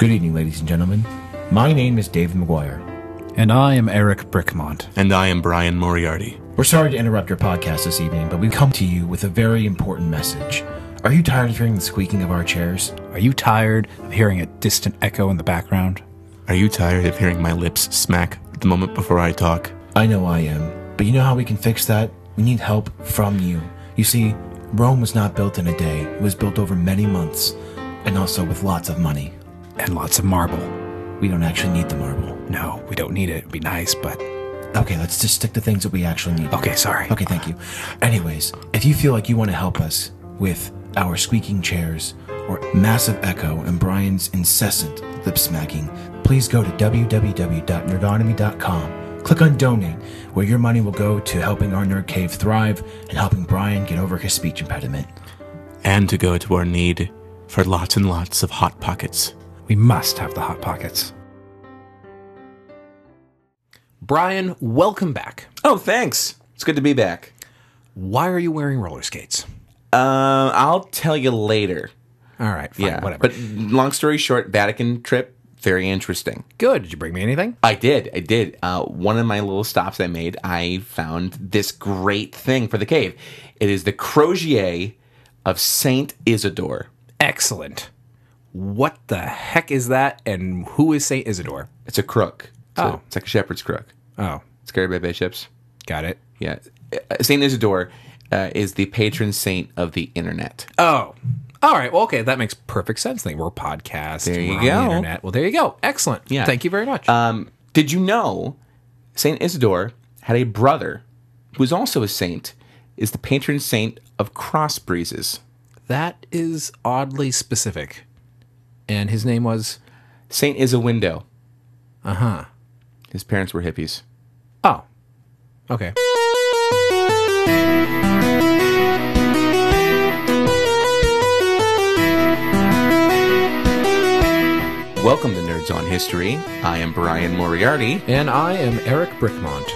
Good evening, ladies and gentlemen. My name is David McGuire. And I am Eric Brickmont. And I am Bryan Moriarty. We're sorry to interrupt your podcast this evening, but we've come to you with a very important message. Are you tired of hearing the squeaking of our chairs? Are you tired of hearing a distant echo in the background? Are you tired of hearing my lips smack the moment before I talk? I know I am, but you know how we can fix that? We need help from you. You see, Rome was not built in a day, it was built over many months, and also with lots of money. And lots of marble. We don't actually need the marble. No, we don't need it. It'd be nice, but. Okay, let's just stick to things that we actually need. Okay, sorry. Okay, thank you. Anyways, if you feel like you want to help us with our squeaking chairs or massive echo and Bryan's incessant lip smacking, please go to www.nerdonomy.com. Click on donate, where your money will go to helping our nerd cave thrive and helping Brian get over his speech impediment. And to go to our need for lots and lots of hot pockets. We must have the hot pockets. Bryan, welcome back. Oh, thanks. It's good to be back. Why are you wearing roller skates? Uh, I'll tell you later. All right, fine, yeah, whatever. But long story short, Vatican trip, very interesting. good. Did you bring me anything? I did. I did. Uh, one of my little stops I made, I found this great thing for the cave. It is the Crozier of Saint Isidore. Excellent. What the heck is that? And who is Saint Isidore? It's a crook. It's, Oh. it's like a shepherd's crook. Oh, It's carried by bishops. got it. Yeah. Uh, Saint Isidore uh, is the patron saint of the internet. Oh, all right. Well, okay, that makes perfect sense. Then we're podcast. There you on the go. internet. Well, there you go. Excellent. Yeah. Thank you very much. Um, did you know Saint Isidore had a brother who was also a saint, is the patron saint of cross breezes. that is oddly specific. And his name was. Saint is a window. Uh huh. His parents were hippies. Oh. Okay. Welcome to Nerds on History. I am Bryan Moriarty. And I am Eric Brickmont.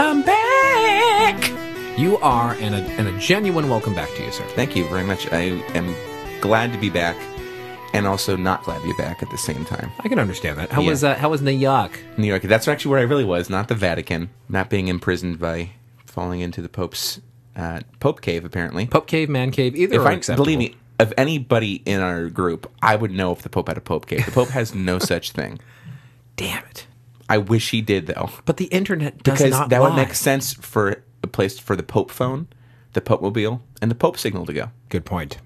I'm back. You are, and a, and a genuine welcome back to you, sir. Thank you very much. I am glad to be back, and also not glad to be back at the same time. I can understand that. How Yeah. was uh, How was New York? New York. That's actually where I really was, not the Vatican. Not being imprisoned by falling into the Pope's uh, Pope cave, apparently. Pope cave, man cave, either if are I acceptable. believe me, of anybody in our group, I would know if the Pope had a Pope cave. The Pope has no such thing. Damn it! I wish he did though, But the internet does because not that would lie. make sense for a place for the Pope phone, the Pope mobile, and the Pope signal to go. Good point.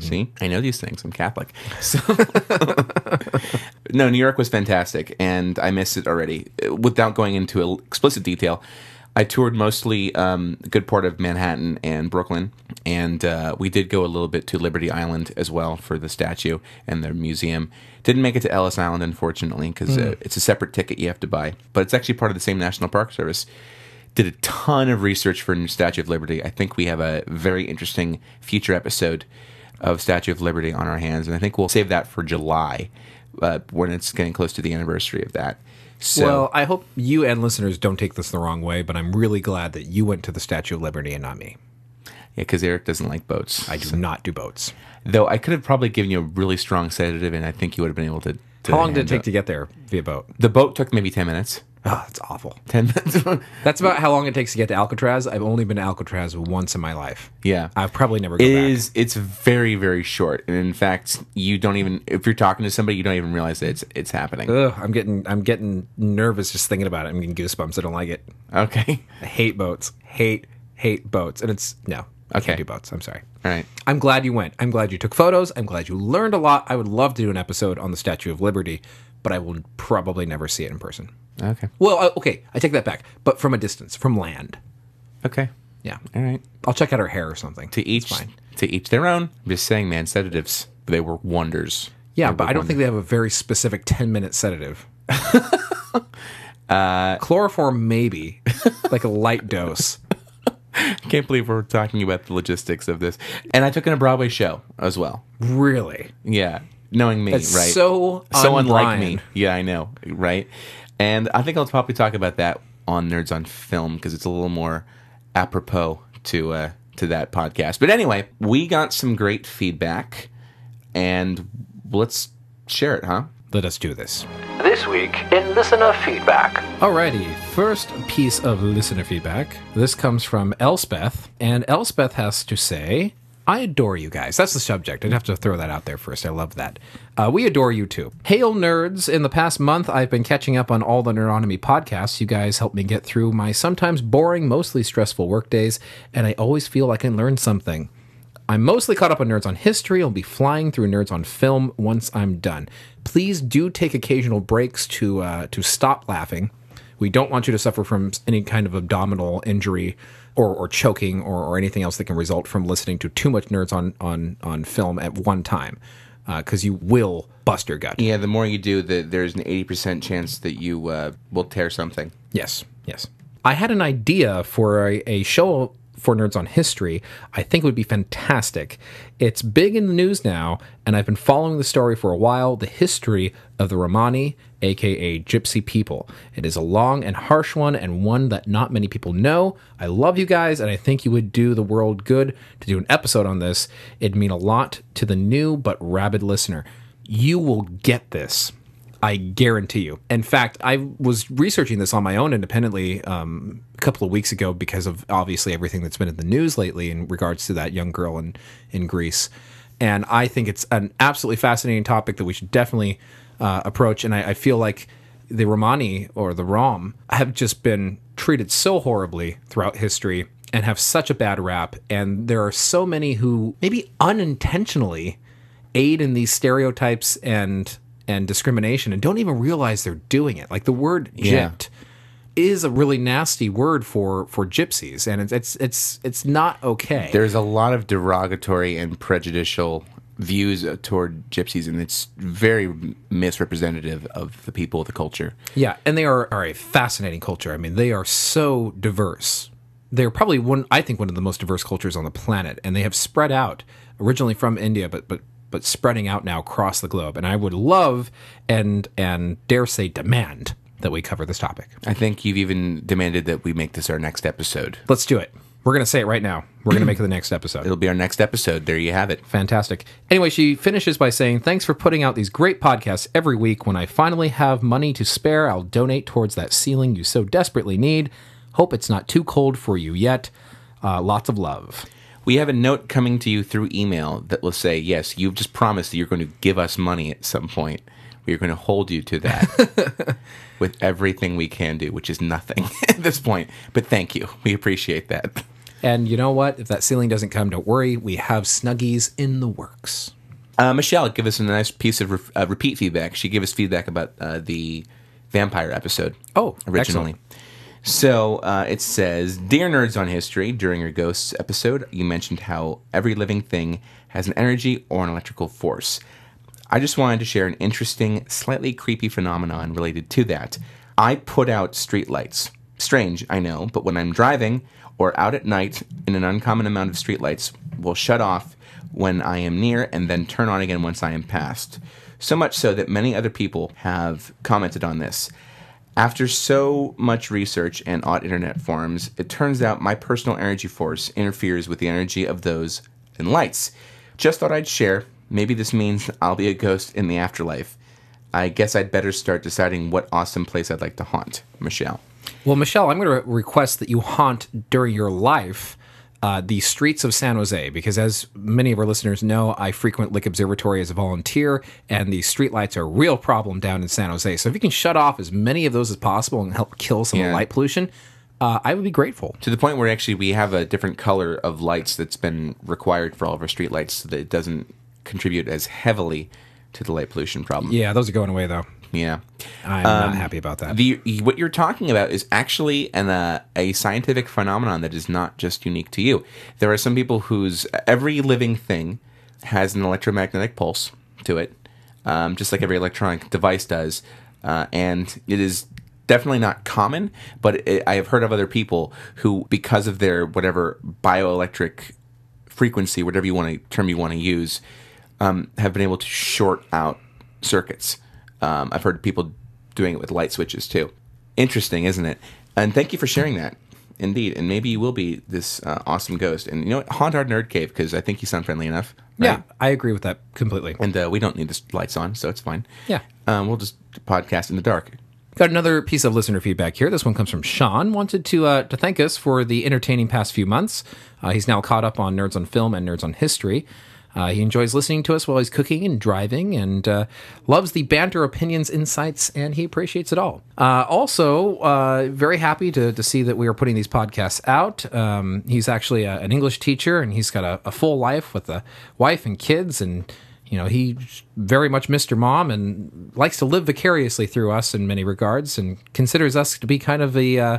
See, I know these things. I'm Catholic. So no, New York was fantastic, and I miss it already. Uh, Without going into explicit detail, I toured mostly um, a good part of Manhattan and Brooklyn, and uh, we did go a little bit to Liberty Island as well for the statue and the museum. Didn't make it to Ellis Island, unfortunately, because uh, it's a separate ticket you have to buy, but it's actually part of the same National Park Service did a ton of research for Statue of Liberty. I think we have a very interesting future episode of Statue of Liberty on our hands, and I think we'll save that for July uh, when it's getting close to the anniversary of that. So, well, I hope you and listeners don't take this the wrong way, but I'm really glad that you went to the Statue of Liberty and not me. yeah, because Eric doesn't like boats. I do not do boats. Though I could have probably given you a really strong sedative, and I think you would have been able to. to How long did it take to get there via boat? The boat took maybe ten minutes. Ah, oh, that's awful. Ten minutes. That's about how long it takes to get to Alcatraz. I've only been to Alcatraz once in my life. yeah, I'll probably never go It back. is. It's very, very short, and in fact, you don't even. If you're talking to somebody, you don't even realize that it's it's happening. Ugh, I'm getting I'm getting nervous just thinking about it. I'm getting goosebumps. I don't like it. Okay. I hate boats. Hate hate boats. And it's no. I Okay. can't do boats. I'm sorry. All right. I'm glad you went. I'm glad you took photos. I'm glad you learned a lot. I would love to do an episode on the Statue of Liberty, but I will probably never see it in person. Okay. Well, uh, okay, I take that back, but from a distance, from land. Okay. Yeah, All right. I'll check out her hair or something. To each, It's fine. to each their own. I'm just saying, man. Sedatives, they were wonders. Yeah, They but I don't think they have a very specific 10 minute sedative. uh, Chloroform, maybe, like a light dose. I can't believe we're talking about the logistics of this. And I took in a Broadway show as well. Really? Yeah, knowing me, That's right? so so unlike un-Bryan. me. Yeah, I know, right? And I think I'll probably talk about that on Nerds on Film because it's a little more apropos to uh, to that podcast. But anyway, we got some great feedback, and let's share it, huh? Let us do this. This week in listener feedback. Alrighty, first piece of listener feedback. This comes from Elspeth, and Elspeth has to say, I adore you guys. That's the subject. I'd have to throw that out there first. I love that. Uh, we adore you too. Hail nerds! In the past month, I've been catching up on all the Nerdonomy podcasts. You guys help me get through my sometimes boring, mostly stressful workdays, and I always feel like I can learn something. I'm mostly caught up on Nerds on History. I'll be flying through Nerds on Film once I'm done. Please do take occasional breaks to uh, to stop laughing. We don't want you to suffer from any kind of abdominal injury or, or choking or, or anything else that can result from listening to too much Nerds on on on film at one time, because you will bust your gut. Yeah, the more you do, the, there's an 80% chance that you uh, will tear something. Yes, yes. I had an idea for a, a show for nerds on history. I think it would be fantastic. It's big in the news now, and I've been following the story for a while the history of the Romani, aka Gypsy people. It is a long and harsh one, and one that not many people know. I love you guys, and I think you would do the world good to do an episode on this. It'd mean a lot to the new but rabid listener. You will get this. I guarantee you. In fact, I was researching this on my own independently um, a couple of weeks ago because of obviously everything that's been in the news lately in regards to that young girl in in Greece, and I think it's an absolutely fascinating topic that we should definitely uh, approach. And I, I feel like the Romani or the Rom have just been treated so horribly throughout history and have such a bad rap. And there are so many who maybe unintentionally aid in these stereotypes and and discrimination and don't even realize they're doing it. Like the word Yeah. gypped is a really nasty word for for gypsies and it's it's it's it's not okay. There's a lot of derogatory and prejudicial views uh, toward gypsies, and it's very misrepresentative of the people of the culture. Yeah, and they are, are a fascinating culture. I mean, they are so diverse. They're probably one, I think, one of the most diverse cultures on the planet, and they have spread out originally from India, but but but spreading out now across the globe. And I would love and and dare say demand that we cover this topic. I think you've even demanded that we make this our next episode. Let's do it. We're gonna say it right now. We're gonna make it the next episode. It'll be our next episode. There you have it. Fantastic. Anyway, she finishes by saying, Thanks for putting out these great podcasts every week. When I finally have money to spare, I'll donate towards that ceiling you so desperately need. Hope it's not too cold for you yet. Uh, lots of love. We have a note coming to you through email that will say, yes, you've just promised that you're going to give us money at some point. We are going to hold you to that with everything we can do, which is nothing at this point. But thank you. We appreciate that. And you know what? If that ceiling doesn't come, don't worry. We have Snuggies in the works. Uh, Michelle give us a nice piece of re- uh, repeat feedback. She gave us feedback about uh, the vampire episode. Oh, originally. So uh, it says, "Dear nerds on history, during your ghosts episode, you mentioned how every living thing has an energy or an electrical force. I just wanted to share an interesting, slightly creepy phenomenon related to that. I put out streetlights. Strange, I know, but when I'm driving or out at night, in an uncommon amount of streetlights will shut off when I am near and then turn on again once I am past. So much so that many other people have commented on this. After so much research and odd internet forums, it turns out my personal energy force interferes with the energy of those in lights. Just thought I'd share. Maybe this means I'll be a ghost in the afterlife. I guess I'd better start deciding what awesome place I'd like to haunt. Michelle. Well, Michelle, I'm going to request that you haunt during your life uh, the streets of San Jose because, as many of our listeners know, I frequent Lick Observatory as a volunteer, and the streetlights are a real problem down in San Jose. So, if you can shut off as many of those as possible and help kill some of the light pollution, uh, I would be grateful. To the point where actually we have a different color of lights that's been required for all of our street lights so that it doesn't contribute as heavily to the light pollution problem. Yeah, those are going away though. Yeah. I'm not happy about that. The what you're talking about is actually an uh, a scientific phenomenon that is not just unique to you. There are some people whose every living thing has an electromagnetic pulse to it, um, just like every electronic device does, uh, and it is definitely not common. But it, I have heard of other people who, because of their whatever bioelectric frequency, whatever you want to term you want to use, um, have been able to short out circuits. Um, I've heard people doing it with light switches too. Interesting, isn't it? And thank you for sharing that. indeed, and maybe you will be this uh, awesome ghost. And you know what? Haunt our nerd cave because I think you sound friendly enough. right? Yeah, I agree with that completely. and uh, we don't need the lights on, so it's fine. Yeah. um, we'll just podcast in the dark. Got another piece of listener feedback here. This one comes from Sean. Wanted to uh, to thank us for the entertaining past few months. Uh, he's now caught up on Nerds on Film and Nerds on History. Uh, he enjoys listening to us while he's cooking and driving, and uh, loves the banter, opinions, insights, and he appreciates it all. Uh, also, uh, very happy to, to see that we are putting these podcasts out. Um, he's actually a, an English teacher, and he's got a, a full life with a wife and kids, and you know, he's very much Mr. Mom and likes to live vicariously through us in many regards and considers us to be kind of a uh,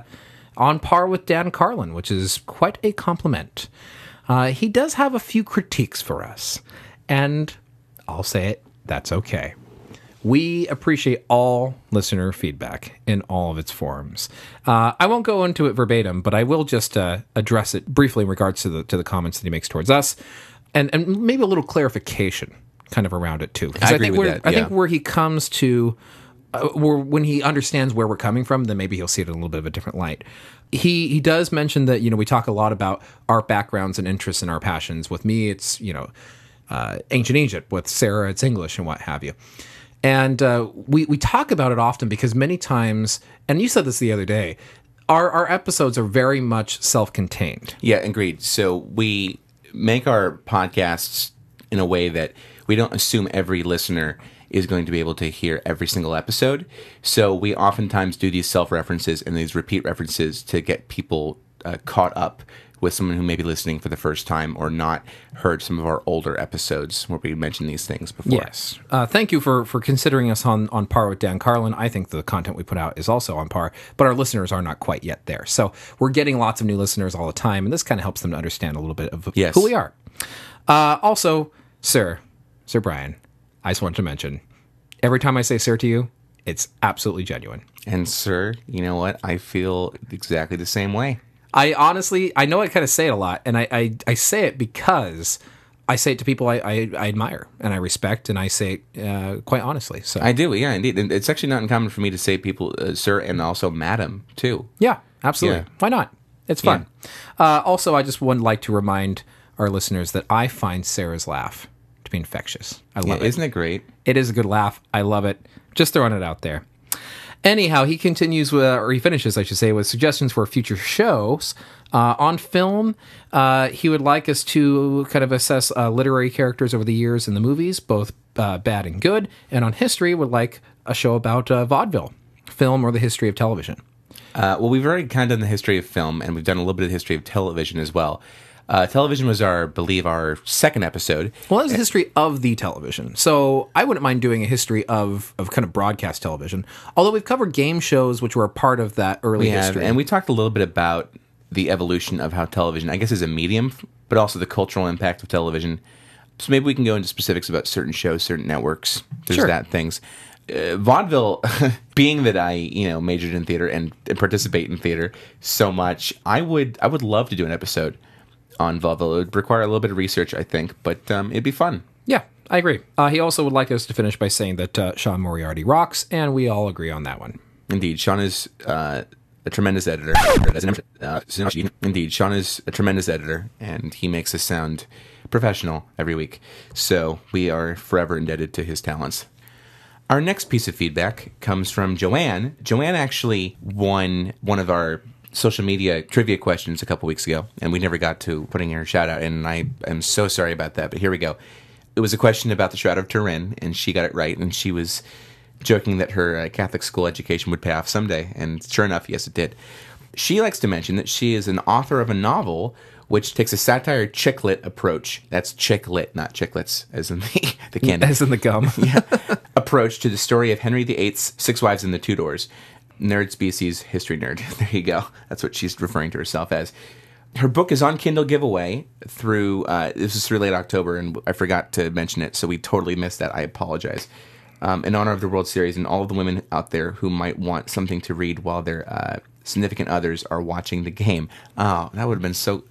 on par with Dan Carlin, which is quite a compliment. Uh, he does have a few critiques for us, and I'll say it, that's okay. We appreciate all listener feedback in all of its forms. Uh, I won't go into it verbatim, but I will just uh, address it briefly in regards to the to the comments that he makes towards us, and and maybe a little clarification kind of around it too. I agree think where, that, I think where he comes to uh, where, when he understands where we're coming from, then maybe he'll see it in a little bit of a different light. He he does mention that you know we talk a lot about our backgrounds and interests and our passions. With me, it's you know uh, ancient Egypt. With Sarah, it's English and what have you. And uh, we we talk about it often because many times, and you said this the other day, our our episodes are very much self contained. Yeah, agreed. So we make our podcasts in a way that we don't assume every listener is going to be able to hear every single episode. So we oftentimes do these self references and these repeat references to get people uh, caught up with someone who may be listening for the first time or not heard some of our older episodes where we mentioned these things before. Yes. Uh, thank you for for considering us on on par with Dan Carlin. I think the content we put out is also on par, but our listeners are not quite yet there. So we're getting lots of new listeners all the time, and this kind of helps them to understand a little bit of Yes. who we are. Uh, also, sir, Sir Bryan, I just wanted to mention every time I say sir to you, it's absolutely genuine. And, sir, you know what? I feel exactly the same way. I honestly, I know I kind of say it a lot, and I, I, I say it because I say it to people I, I, I admire and I respect, and I say it uh, quite honestly. So I do, yeah, indeed. And it's actually not uncommon for me to say people, uh, sir, and also madam, too. Yeah, absolutely. Yeah. Why not? It's fun. Uh, also, I just would like to remind our listeners that I find Sarah's laugh be infectious. I Yeah, love it. isn't it great? It is a good laugh. I love it. Just throwing it out there. Anyhow, he continues with, or he finishes, I should say, with suggestions for future shows. Uh, on film, uh, he would like us to kind of assess uh, literary characters over the years in the movies, both uh, bad and good. And on history, would like a show about uh, vaudeville, film, or the history of television. Uh, well, we've already kind of done the history of film, and we've done a little bit of the history of television as well. Uh, television was our, believe, our second episode. Well, that was a history of the television. So I wouldn't mind doing a history of, of kind of broadcast television. Although we've covered game shows, which were a part of that early We have, history. and we talked a little bit about the evolution of how television, I guess, is a medium, but also the cultural impact of television. So maybe we can go into specifics about certain shows, certain networks. There's Sure. that things. Uh, vaudeville, being that I you know majored in theater and, and participate in theater so much, I would I would love to do an episode on vaudeville. It would require a little bit of research, I think, but um, it'd be fun. yeah, I agree. Uh, he also would like us to finish by saying that uh, Sean Moriarty rocks, and we all agree on that one. Indeed, Sean is uh, a tremendous editor. Uh, indeed, Sean is a tremendous editor, and he makes us sound professional every week. So we are forever indebted to his talents. Our next piece of feedback comes from Joanne. Joanne actually won one of our social media trivia questions a couple weeks ago, and we never got to putting her shout out, and I am so sorry about that, but here we go. It was a question about the Shroud of Turin, and she got it right, and she was joking that her uh, Catholic school education would pay off someday, and sure enough, yes, it did. She likes to mention that she is an author of a novel which takes a satire chick lit approach. That's chick lit, not chiclets, as in the, the candy As in the gum. yeah. approach to the story of Henry VIII's Six Wives and the Tudors. Nerd species history nerd. There you go. That's what she's referring to herself as. Her book is on Kindle giveaway through, uh, this is through late October, and I forgot to mention it, so we totally missed that. I apologize. Um, in honor of the World Series and all of the women out there who might want something to read while their uh, significant others are watching the game. Oh, that would have been so.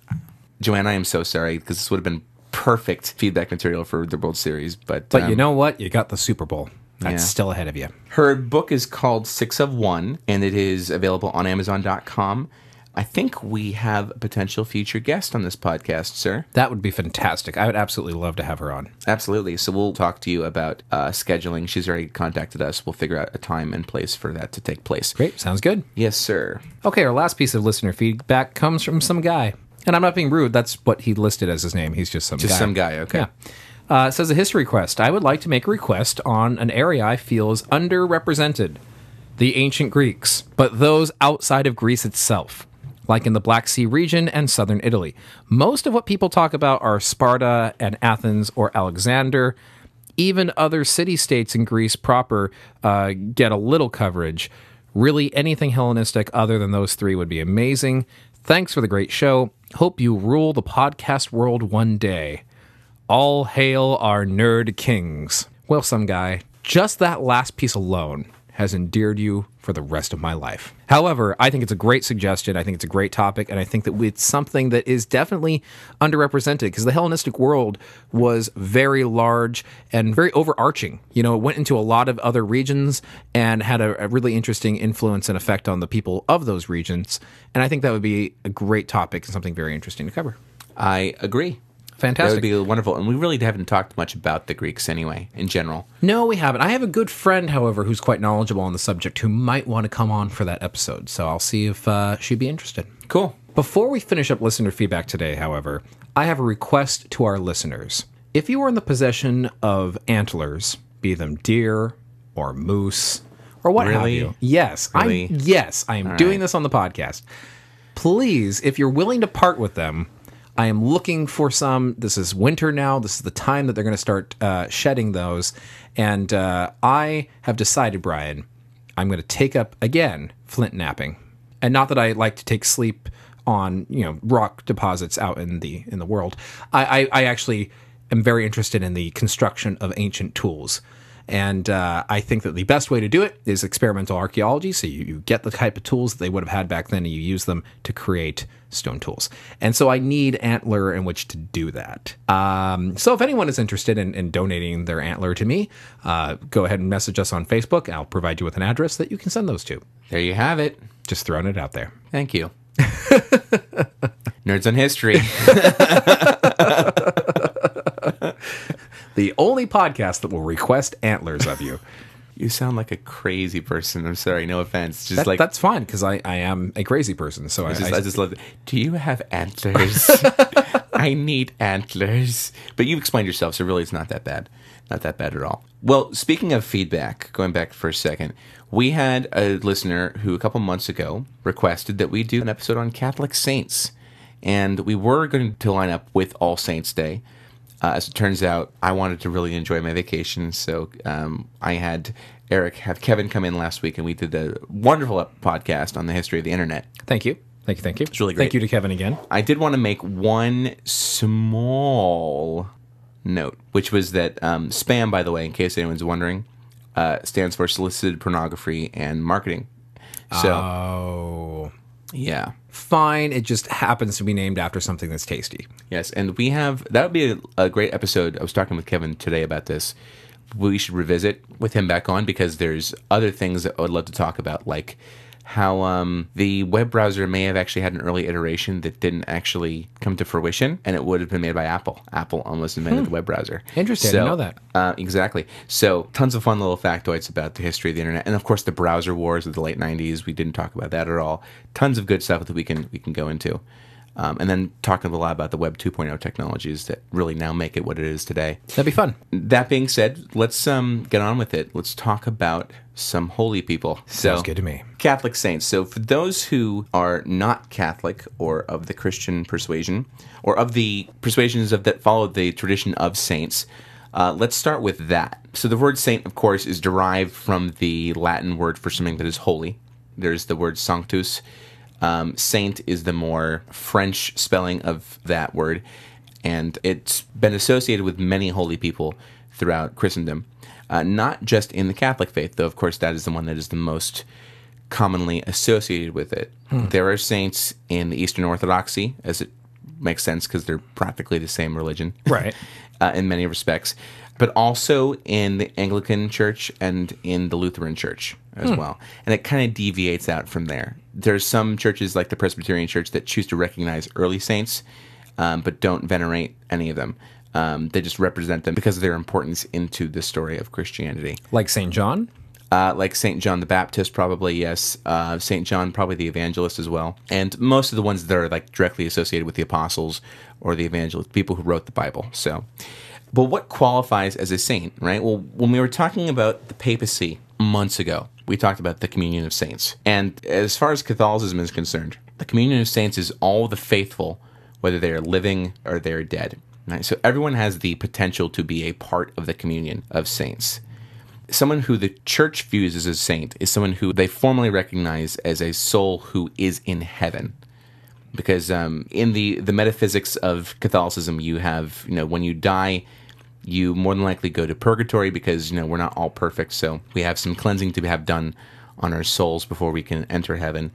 Joanne, I am so sorry because this would have been perfect feedback material for the World Series. But, But um, you know what? You got the Super Bowl. That's Yeah. still ahead of you. her book is called Six of One, and it is available on Amazon.com. I think we have a potential future guest on this podcast, sir. That would be fantastic. I would absolutely love to have her on. Absolutely. So we'll talk to you about uh, scheduling. She's already contacted us. We'll figure out a time and place for that to take place. Great. Sounds good. Yes, sir. Okay, our last piece of listener feedback comes from some guy. And I'm not being rude. That's what he listed as his name. He's just some Just guy. some guy, okay. Yeah. Uh, says a history quest. I would like to make a request on an area I feel is underrepresented the ancient Greeks, but those outside of Greece itself, like in the Black Sea region and southern Italy. Most of what people talk about are Sparta and Athens or Alexander. Even other city states in Greece proper uh, get a little coverage. Really, anything Hellenistic other than those three would be amazing. Thanks for the great show. Hope you rule the podcast world one day. All hail our nerd kings. Well, some guy, just that last piece alone has endeared you for the rest of my life. However, I think it's a great suggestion. I think it's a great topic, and I think that it's something that is definitely underrepresented because the Hellenistic world was very large and very overarching. You know, it went into a lot of other regions and had a, a really interesting influence and effect on the people of those regions. And I think that would be a great topic and something very interesting to cover. I agree. Fantastic. That would be wonderful. And we really haven't talked much about the Greeks anyway, in general. No, we haven't. I have a good friend, however, who's quite knowledgeable on the subject who might want to come on for that episode. So I'll see if uh, she'd be interested. Cool. Before we finish up listener feedback today, however, I have a request to our listeners. If you are in the possession of antlers, be them deer or moose or what have you, yes, Really? I yes, I am doing this on the podcast. Please, if you're willing to part with them, I am looking for some. This is winter now. This is the time that they're going to start uh, shedding those, and uh, I have decided, Bryan, I'm going to take up again flint knapping, and not that I like to take sleep on you know rock deposits out in the in the world. I, I, I actually am very interested in the construction of ancient tools. And uh, I think that the best way to do it is experimental archaeology. So you, you get the type of tools that they would have had back then and you use them to create stone tools. And so I need antler in which to do that. Um, so if anyone is interested in, in donating their antler to me, uh, go ahead and message us on Facebook. I'll provide you with an address that you can send those to. There you have it. Just throwing it out there. Thank you. Nerds on History. The only podcast that will request antlers of you. You sound like a crazy person. I'm sorry, no offense. Just That- like that's fine because I, I am a crazy person. So I, I just, I- I just love it. Do you have antlers? I need antlers. But you explained yourself, so really it's not that bad. Not that bad at all. Well, speaking of feedback, going back for a second, we had a listener who a couple months ago requested that we do an episode on Catholic saints. And we were going to line up with All Saints Day. Uh, as it turns out, I wanted to really enjoy my vacation, so um, I had Eric have Kevin come in last week, and we did a wonderful podcast on the history of the internet. thank you. Thank you. Thank you. It's really great. Thank you to Kevin again. I did want to make one small note, which was that um, spam, by the way, in case anyone's wondering, uh, stands for solicited pornography and marketing. So, Oh. yeah. Fine. It just happens to be named after something that's tasty. Yes, and we have that would be a, a great episode. I was talking with Kevin today about this. We should revisit with him back on because there's other things that I would love to talk about, like how um, the web browser may have actually had an early iteration that didn't actually come to fruition, and it would have been made by Apple. Apple almost invented the web browser. Interesting. I didn't know that. Uh, exactly. So, tons of fun little factoids about the history of the internet, and of course, the browser wars of the late '90s. We didn't talk about that at all. Tons of good stuff that we can we can go into, um, and then talking a lot about the Web 2.0 technologies that really now make it what it is today. That'd be fun. That being said, let's um, get on with it. Let's talk about some holy people. So, Sounds good to me. Catholic saints. So, for those who are not Catholic or of the Christian persuasion, or of the persuasions of that follow the tradition of saints, uh, let's start with that. So, the word saint, of course, is derived from the Latin word for something that is holy. There's the word sanctus. Um, saint is the more French spelling of that word, and it's been associated with many holy people throughout Christendom. Uh, not just in the Catholic faith, though, of course, that is the one that is the most commonly associated with it. There are saints in the Eastern Orthodoxy, as it makes sense because they're practically the same religion, Right. uh, in many respects. but also in the Anglican Church and in the Lutheran Church as well. And it kind of deviates out from there. There's some churches like the Presbyterian Church that choose to recognize early saints, um, but don't venerate any of them. Um, they just represent them because of their importance into the story of Christianity. Like St. John? Uh, like St. John the Baptist, probably, yes. Uh, St. John, probably the evangelist as well. And most of the ones that are like directly associated with the apostles or the evangelists, people who wrote the Bible. So, but what qualifies as a saint, right? Well, when we were talking about the papacy months ago, we talked about the communion of saints. And as far as Catholicism is concerned, the communion of saints is all the faithful, whether they are living or they are dead. Right? So everyone has the potential to be a part of the communion of saints. Someone who the church views as a saint is someone who they formally recognize as a soul who is in heaven. Because um, in the the metaphysics of catholicism you have you know when you die you more than likely go to purgatory because you know we're not all perfect. So we have some cleansing to have done on our souls before we can enter heaven.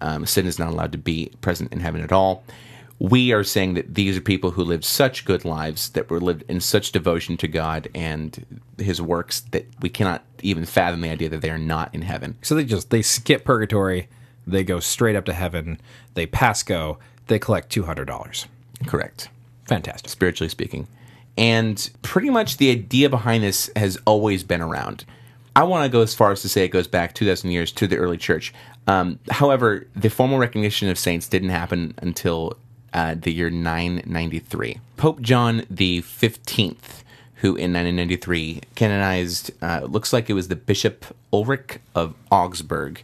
Um, sin is not allowed to be present in heaven at all we are saying that these are people who lived such good lives that were lived in such devotion to God and His works that we cannot even fathom the idea that they are not in heaven. So they just they skip purgatory, they go straight up to heaven, they pass go, they collect two hundred dollars. Correct, Fantastic. spiritually speaking. And pretty much the idea behind this has always been around. I want to go as far as to say it goes back 2,000 years to the early church. Um, however, the formal recognition of saints didn't happen until uh, the year 993. Pope John the 15th, who in 993 canonized, uh, looks like it was the Bishop Ulrich of Augsburg.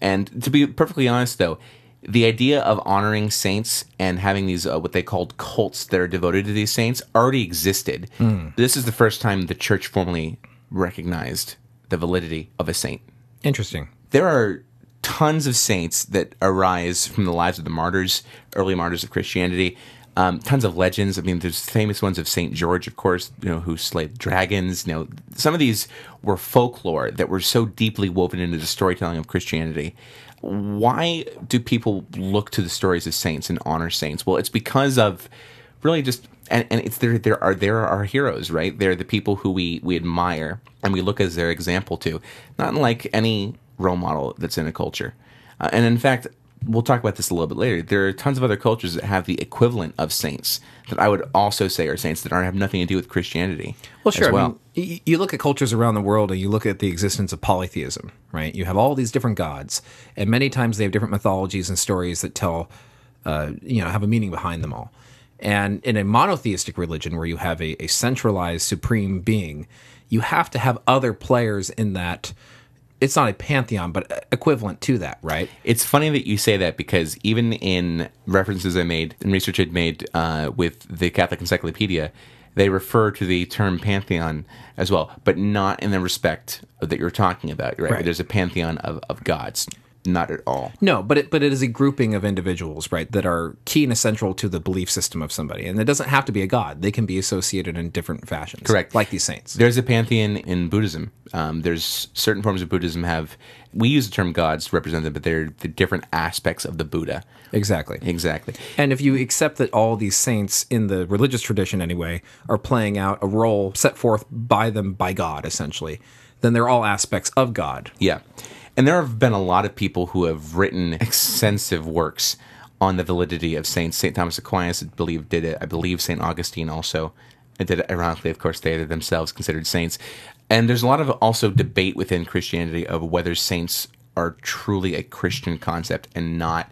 And to be perfectly honest, though, the idea of honoring saints and having these uh, what they called cults that are devoted to these saints already existed. This is the first time the church formally recognized the validity of a saint Interesting. there are tons of saints that arise from the lives of the martyrs, early martyrs of Christianity. Um, tons of legends. I mean, there's famous ones of Saint George, of course, you know, who slayed dragons. You know, some of these were folklore that were so deeply woven into the storytelling of Christianity. Why do people look to the stories of saints and honor saints? Well, it's because of really just and, and it's there there are there are our heroes right they're the people who we we admire and we look as their example to not like any role model that's in a culture uh, and in fact we'll talk about this a little bit later there are tons of other cultures that have the equivalent of saints that i would also say are saints that are have nothing to do with christianity Well, sure. as well I mean, you look at cultures around the world and you look at the existence of polytheism, right? You have all these different gods, and many times they have different mythologies and stories that tell, uh, you know, have a meaning behind them all. And in a monotheistic religion where you have a, a centralized supreme being, you have to have other players in that. It's not a pantheon, but equivalent to that, right? It's funny that you say that because even in references I made and research I'd made uh, with the Catholic Encyclopedia, they refer to the term pantheon as well, but not in the respect that you're talking about. Right? Right. There's a pantheon of, of gods, not at all. No, but it but it is a grouping of individuals, right, that are key and essential to the belief system of somebody, and it doesn't have to be a god; they can be associated in different fashions. Correct. like these saints. There's a pantheon in Buddhism. Um, there's certain forms of Buddhism have we use the term gods to represent them, but they're the different aspects of the Buddha. Exactly. Exactly. And if you accept that all these saints, in the religious tradition anyway, are playing out a role set forth by them by God, essentially, then they're all aspects of God. Yeah. And there have been a lot of people who have written extensive works on the validity of saints. St. Thomas Aquinas, I believe, did it. I believe St. Augustine also did it. Ironically, of course, they are themselves considered saints. And there's a lot of also debate within Christianity of whether saints are truly a Christian concept and not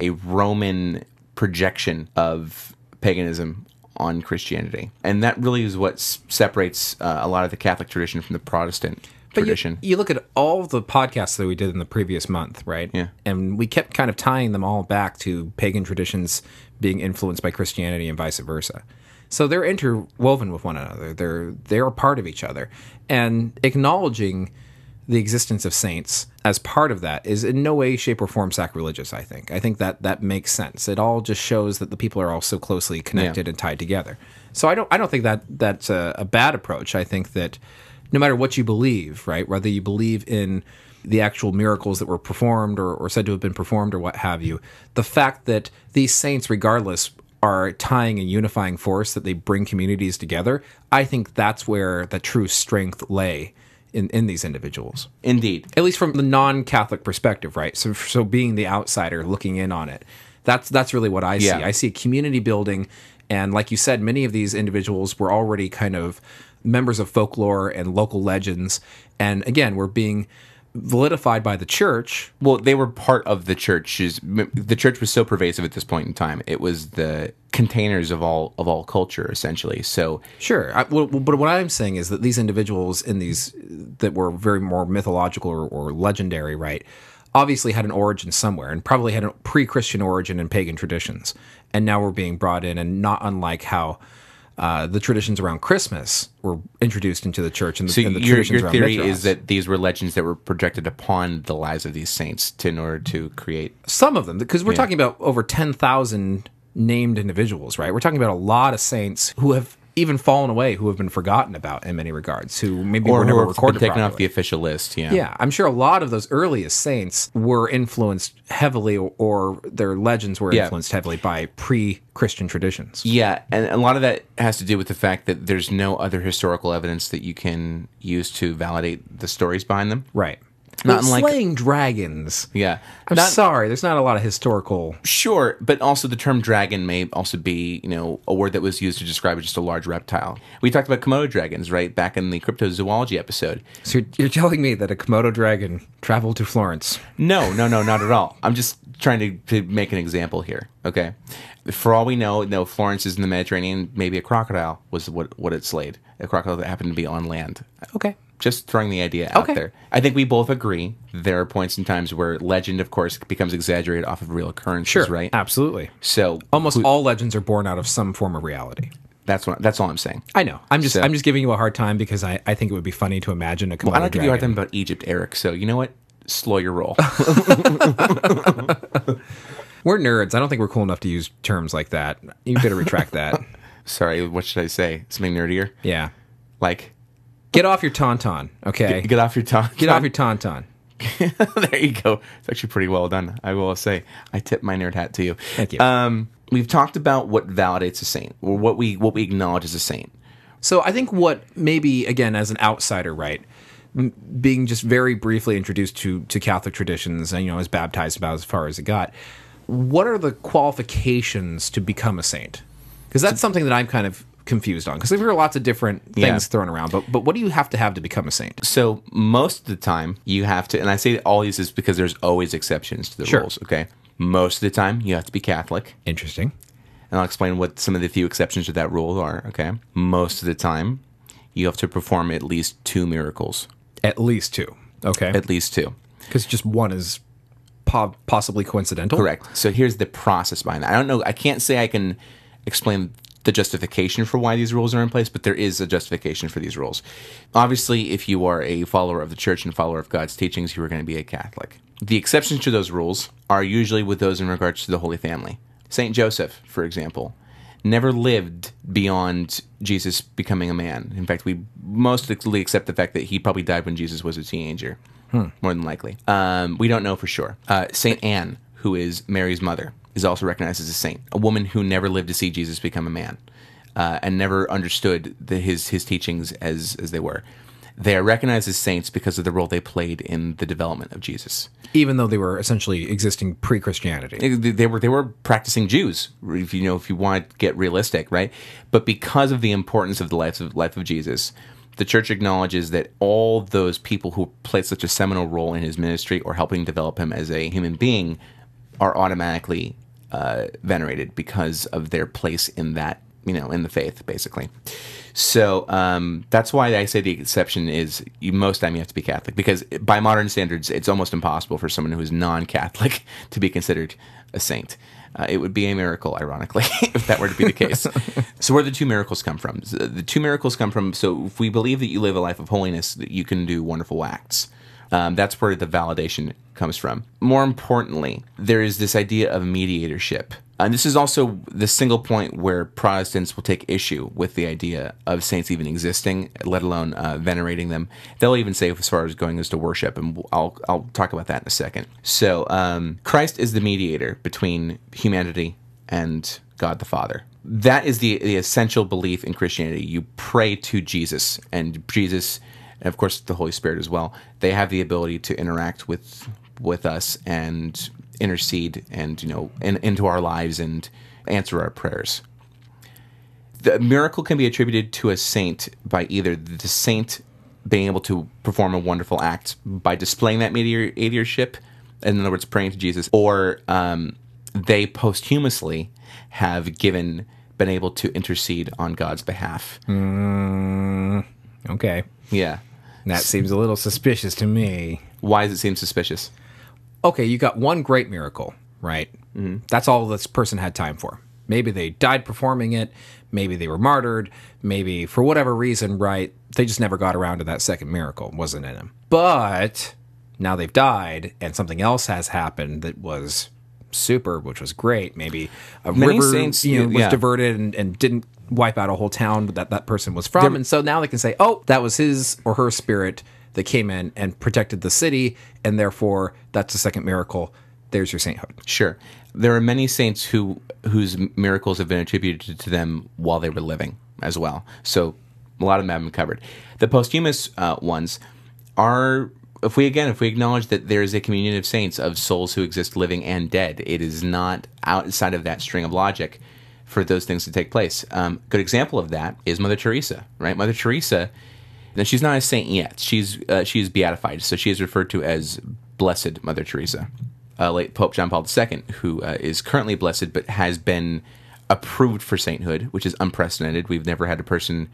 a Roman projection of paganism on Christianity. And that really is what separates uh, a lot of the Catholic tradition from the Protestant But you, you look at all the podcasts that we did in the previous month, right? Yeah. And we kept kind of tying them all back to pagan traditions being influenced by Christianity and vice versa. So they're interwoven with one another. They're they're a part of each other. And acknowledging the existence of saints as part of that is in no way, shape, or form sacrilegious, I think. I think that that makes sense. It all just shows that the people are all so closely connected and tied together. So I don't I don't think that that's a, a bad approach. I think that no matter what you believe, right? Whether you believe in the actual miracles that were performed or, or said to have been performed or what have you, the fact that these saints, regardless, are tying a unifying force that they bring communities together, I think that's where the true strength lay in, in these individuals. Indeed. At least from the non-Catholic perspective, right? So so being the outsider looking in on it. That's that's really what I see. I see community building and like you said many of these individuals were already kind of members of folklore and local legends and again were being validified by the church Well, they were part of the church. The church was so pervasive at this point in time. It was the containers of all of all culture, essentially. So Sure, I, well, but what I'm saying is that these individuals in these that were very more mythological or, or legendary, right? Obviously had an origin somewhere, and probably had a pre-Christian origin in pagan traditions, and now we're being brought in, and not unlike how uh, the traditions around Christmas were introduced into the church, and the, So and the your, traditions your theory Mithras. is that these were legends that were projected upon the lives of these saints to, in order to create. some of them, because we're talking about over ten thousand named individuals, right? We're talking about a lot of saints who have even fallen away, who have been forgotten about in many regards, who maybe Or were never were recorded taken off the official list. Yeah. Yeah, I'm sure a lot of those earliest saints were influenced heavily, or their legends were Yeah. influenced heavily by pre-Christian traditions. Yeah, and a lot of that has to do with the fact that there's no other historical evidence that you can use to validate the stories behind them. Right. Not Well, unlike- slaying dragons. Yeah. I'm Not- sorry, there's not a lot of historical. Sure, but also the term dragon may also be, you know, a word that was used to describe just a large reptile. We talked about Komodo dragons, right, back in the cryptozoology episode. So you're, you're telling me that a Komodo dragon traveled to Florence? No, no, no, not at all. I'm just trying to, to make an example here. Okay, for all we know, no, Florence is in the Mediterranean. Maybe a crocodile was what what it slayed. A crocodile that happened to be on land. Okay. Just throwing the idea out Okay. there. I think we both agree there are points in times where legend, of course, becomes exaggerated off of real occurrences, Sure. right? Absolutely. So Almost who- all legends are born out of some form of reality. that's what that's all I'm saying. I know. I'm just So- I'm just giving you a hard time because I, I think it would be funny to imagine a Komodo I don't give you a hard time about Egypt, Eric. So you know what? Slow your roll. We're nerds. I don't think we're cool enough to use terms like that. You better retract that. Sorry, what should I say? Something nerdier? Yeah. Like Get off your tauntaun, okay? get off your tongue. Get off your tauntaun. there you go. It's actually pretty well done. I will say. I tip my nerd hat to you. Thank you. Um, we've talked about what validates a saint, or what we what we acknowledge as a saint. So I think what maybe again as an outsider, right, m- being just very briefly introduced to to Catholic traditions and you know was baptized about as far as it got. What are the qualifications to become a saint? Because that's something that I'm kind of confused on. Because there are lots of different things Yeah. thrown around, but but what do you have to have to become a saint? So most of the time, you have to, and I say all these is because there's always exceptions to the Sure. rules. Okay, most of the time, you have to be Catholic. Interesting. and I'll explain what some of the few exceptions to that rule are. Okay, most of the time, you have to perform at least two miracles, At least two. Okay. at least two. Because just one is po- possibly coincidental. Correct. So here's the process behind that. I don't know. I can't say I can explain the justification for why these rules are in place, but there is a justification for these rules. Obviously, if you are a follower of the church and follower of God's teachings, you are going to be a Catholic. The exceptions to those rules are usually with those in regards to the Holy Family. Saint Joseph, for example, never lived beyond Jesus becoming a man. In fact, we mostly accept the fact that he probably died when Jesus was a teenager, more than likely. Um, we don't know for sure. Uh, Saint Anne, who is Mary's mother, is also recognized as a saint, a woman who never lived to see Jesus become a man, uh, and never understood the, his his teachings as as they were. They are recognized as saints because of the role they played in the development of Jesus. Even though they were essentially existing pre-Christianity. They, they were they were practicing Jews. If you know, if you want to get realistic, right? But because of the importance of the life of life of Jesus, the church acknowledges that all those people who played such a seminal role in his ministry or helping develop him as a human being are automatically uh, venerated because of their place in that you know in the faith, basically. So um, that's why I say the exception is you, most time you have to be Catholic because by modern standards, it's almost impossible for someone who is non-Catholic to be considered a saint. Uh, it would be a miracle, ironically, if that were to be the case. so, where the two miracles come from? The two miracles come from. So, if we believe that you live a life of holiness, that you can do wonderful acts. Um, that's where the validation comes from. More importantly, there is this idea of mediatorship. And this is also the single point where Protestants will take issue with the idea of saints even existing, let alone uh, venerating them. They'll even say as far as going as to worship, and I'll, I'll talk about that in a second. So, um, Christ is the mediator between humanity and God the Father. That is the the essential belief in Christianity. You pray to Jesus, and Jesus, and of course the Holy Spirit as well. They have the ability to interact with with us and intercede, and you know, in, into our lives and answer our prayers. The miracle can be attributed to a saint by either the saint being able to perform a wonderful act by displaying that mediatorship, in other words, praying to Jesus, or um, they posthumously have given been able to intercede on God's behalf. Okay. Yeah. That seems a little suspicious to me. Why does it seem suspicious? Okay, you got one great miracle, right? Mm-hmm. That's all this person had time for. Maybe they died performing it. Maybe they were martyred. Maybe for whatever reason, right? They just never got around to that second miracle. Wasn't in them. But now they've died and something else has happened that was super, which was great. Maybe a Many river saints- you know, was yeah. diverted and, and didn't wipe out a whole town that that person was from. and so now they can say, oh, that was his or her spirit that came in and protected the city. And therefore, that's the second miracle. There's your sainthood. Sure. There are many saints who whose miracles have been attributed to them while they were living as well. So a lot of them have been covered. The posthumous uh, ones are if we again if we acknowledge that there is a communion of saints of souls who exist living and dead, it is not outside of that string of logic for those things to take place. Um, good example of that is Mother Teresa, right? Mother Teresa. Now she's not a saint yet. She's uh, she is beatified, so she is referred to as Blessed Mother Teresa. Uh, late Pope John Paul II, who uh, is currently blessed but has been approved for sainthood, which is unprecedented. We've never had a person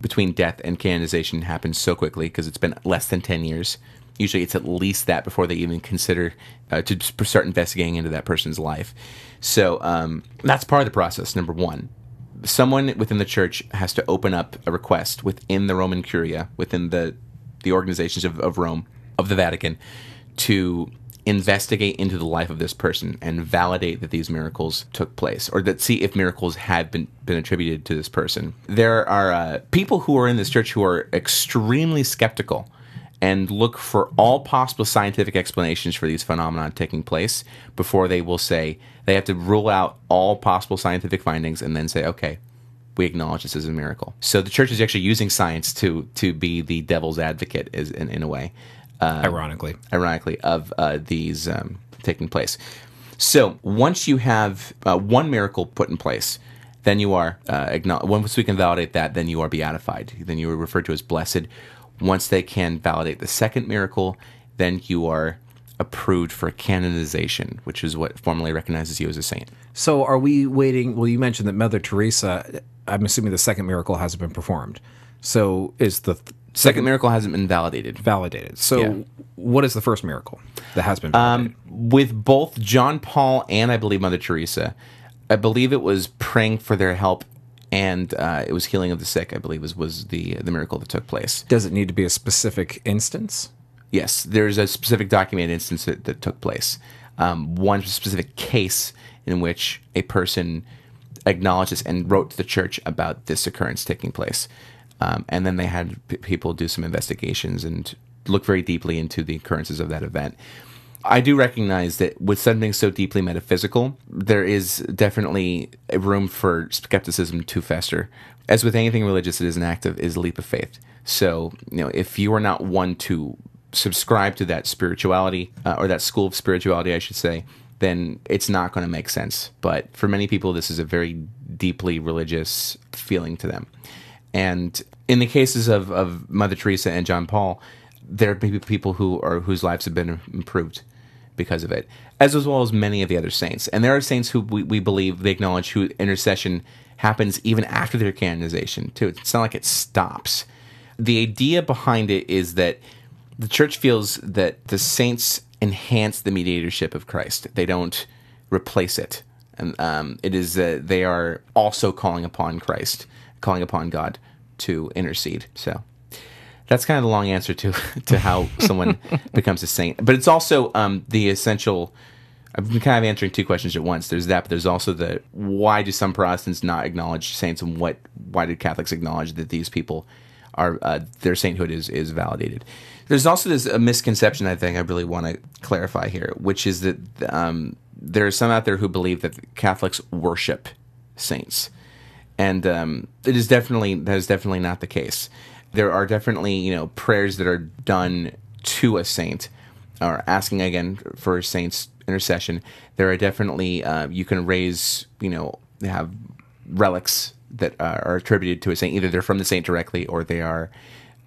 between death and canonization happen so quickly because it's been less than ten years. Usually, it's at least that before they even consider uh, to start investigating into that person's life. So um, that's part of the process. Number one, someone within the church has to open up a request within the Roman Curia, within the the organizations of, of Rome, of the Vatican, to investigate into the life of this person and validate that these miracles took place, or that see if miracles had been been attributed to this person. There are uh, people who are in this church who are extremely skeptical and look for all possible scientific explanations for these phenomena taking place before they will say they have to rule out all possible scientific findings and then say, okay, we acknowledge this as a miracle. So the church is actually using science to to be the devil's advocate, is in, in a way, Ironically, ironically, of uh, these um, taking place. So once you have uh, one miracle put in place, then you are uh, once we can validate that, then you are beatified. Then you are referred to as blessed. Once they can validate the second miracle, then you are approved for canonization, which is what formally recognizes you as a saint. so are we waiting? Well, you mentioned that Mother Teresa. I'm assuming the second miracle hasn't been performed. So is the th- Second miracle hasn't been validated. validated? So Yeah. what is the first miracle that has been um, validated? with both John Paul and I believe Mother Teresa. I believe it was praying for their help, and uh, it was healing of the sick. I believe was was the the miracle that took place. Does it need to be a specific instance? Yes, there's a specific documented instance that, that took place. Um, one specific case in which a person acknowledged this and wrote to the church about this occurrence taking place. Um, and then they had p- people do some investigations and look very deeply into the occurrences of that event. I do recognize that with something so deeply metaphysical, there is definitely room for skepticism to fester. As with anything religious, it is an act of is a leap of faith. So, you know, if you are not one to subscribe to that spirituality uh, or that school of spirituality, I should say, then it's not going to make sense. But for many people, this is a very deeply religious feeling to them. And in the cases of, of Mother Teresa and John Paul, there may be people who are whose lives have been improved because of it, as well as many of the other saints. And there are saints who we, we believe they acknowledge who intercession happens even after their canonization too. It's not like it stops. The idea behind it is that the church feels that the saints enhance the mediatorship of Christ. They don't replace it, and um, it is that they are also calling upon Christ, calling upon God to intercede. So that's kind of the long answer to to how someone becomes a saint. But it's also um, the essential. I've been kind of answering two questions at once. There's that, but there's also the why do some Protestants not acknowledge saints, and what why do Catholics acknowledge that these people are uh, their sainthood is is validated? There's also this a misconception I think I really want to clarify here, which is that um, there are some out there who believe that Catholics worship saints, and um, it is definitely that is definitely not the case. There are definitely you know prayers that are done to a saint, or asking again for a saint's intercession. There are definitely uh, you can raise you know have relics that uh, are attributed to a saint. Either they're from the saint directly, or they are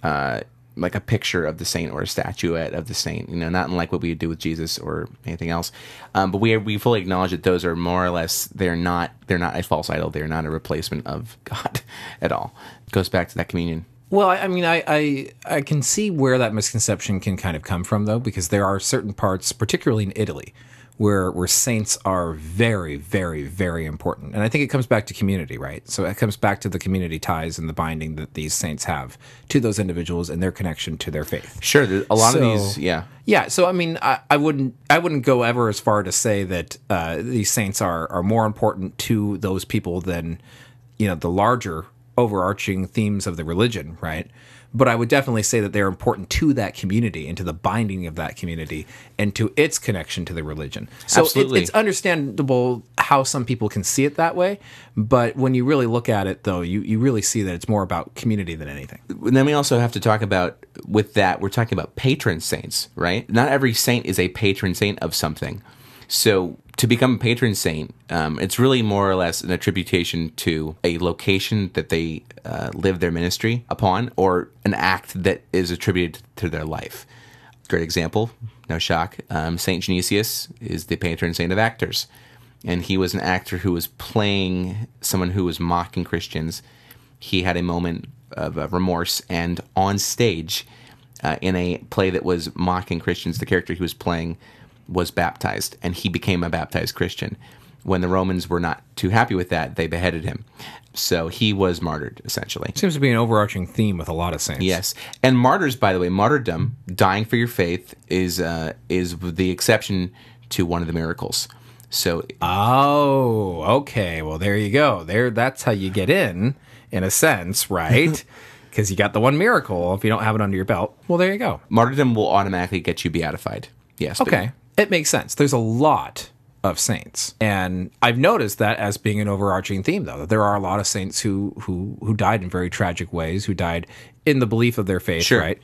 uh, like a picture of the saint or a statuette of the saint. You know, not unlike what we would do with Jesus or anything else. Um, but we we fully acknowledge that those are more or less they're not they're not a false idol. They're not a replacement of God at all. It goes back to that communion. Well, I I mean, I, I I can see where that misconception can kind of come from, though, because there are certain parts, particularly in Italy, where where saints are very, very, very important, and I think it comes back to community, right? So it comes back to the community ties and the binding that these saints have to those individuals and their connection to their faith. Sure, a lot of these, yeah. Yeah, so I mean, I, I wouldn't, I wouldn't go ever as far to say that uh, these saints are are more important to those people than, you know, the larger overarching themes of the religion, right? But I would definitely say that they're important to that community and to the binding of that community and to its connection to the religion. So it- Absolutely. it's understandable how some people can see it that way, but when you really look at it, though, you you really see that it's more about community than anything. And then we also have to talk about with that we're talking about patron saints right not every saint is a patron saint of something so to become a patron saint um, it's really more or less an attribution to a location that they uh, live their ministry upon or an act that is attributed to their life. Great example no shock um, saint genesius is the patron saint of actors. And he was an actor who was playing someone who was mocking christians. He had a moment of uh, remorse and on stage uh, in a play that was mocking christians the character he was playing was baptized and he became a baptized christian when the romans were not too happy with that they beheaded him so he was martyred essentially Seems to be an overarching theme with a lot of saints. Yes, and martyrs, by the way, martyrdom, dying for your faith, is uh, is the exception to one of the miracles. So Oh, okay. Well, there you go. There, that's how you get in, in a sense, right? Because you got the one miracle. If you don't have it under your belt, well, there you go. martyrdom will automatically get you beatified. Yes. Okay, it makes sense. There's a lot of saints, and I've noticed that as being an overarching theme, though, that there are a lot of saints who who who died in very tragic ways, who died in the belief of their faith, Sure. right?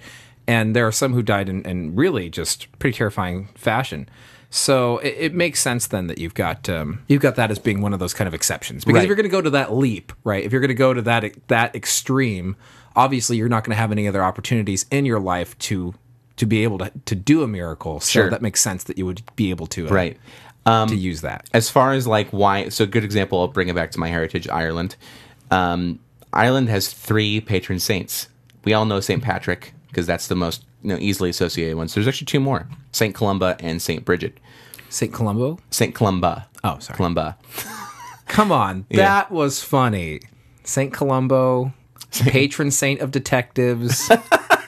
And there are some who died in, in really just pretty terrifying fashion. So it, it makes sense then that you've got um, you've got that as being one of those kind of exceptions. Because Right. if you're going to go to that leap, right? If you're going to go to that that extreme, obviously you're not going to have any other opportunities in your life to to be able to to do a miracle. So Sure. that makes sense that you would be able to uh, Right. to use that. as far as like why so good example i'll bring it back to my heritage ireland um, ireland has three patron saints we all know st patrick because that's the most you know easily associated ones there's actually two more st columba and st bridget Saint Columbo. st columba Oh, sorry. columba Come on, that was funny. Saint Columbo, patron saint of detectives.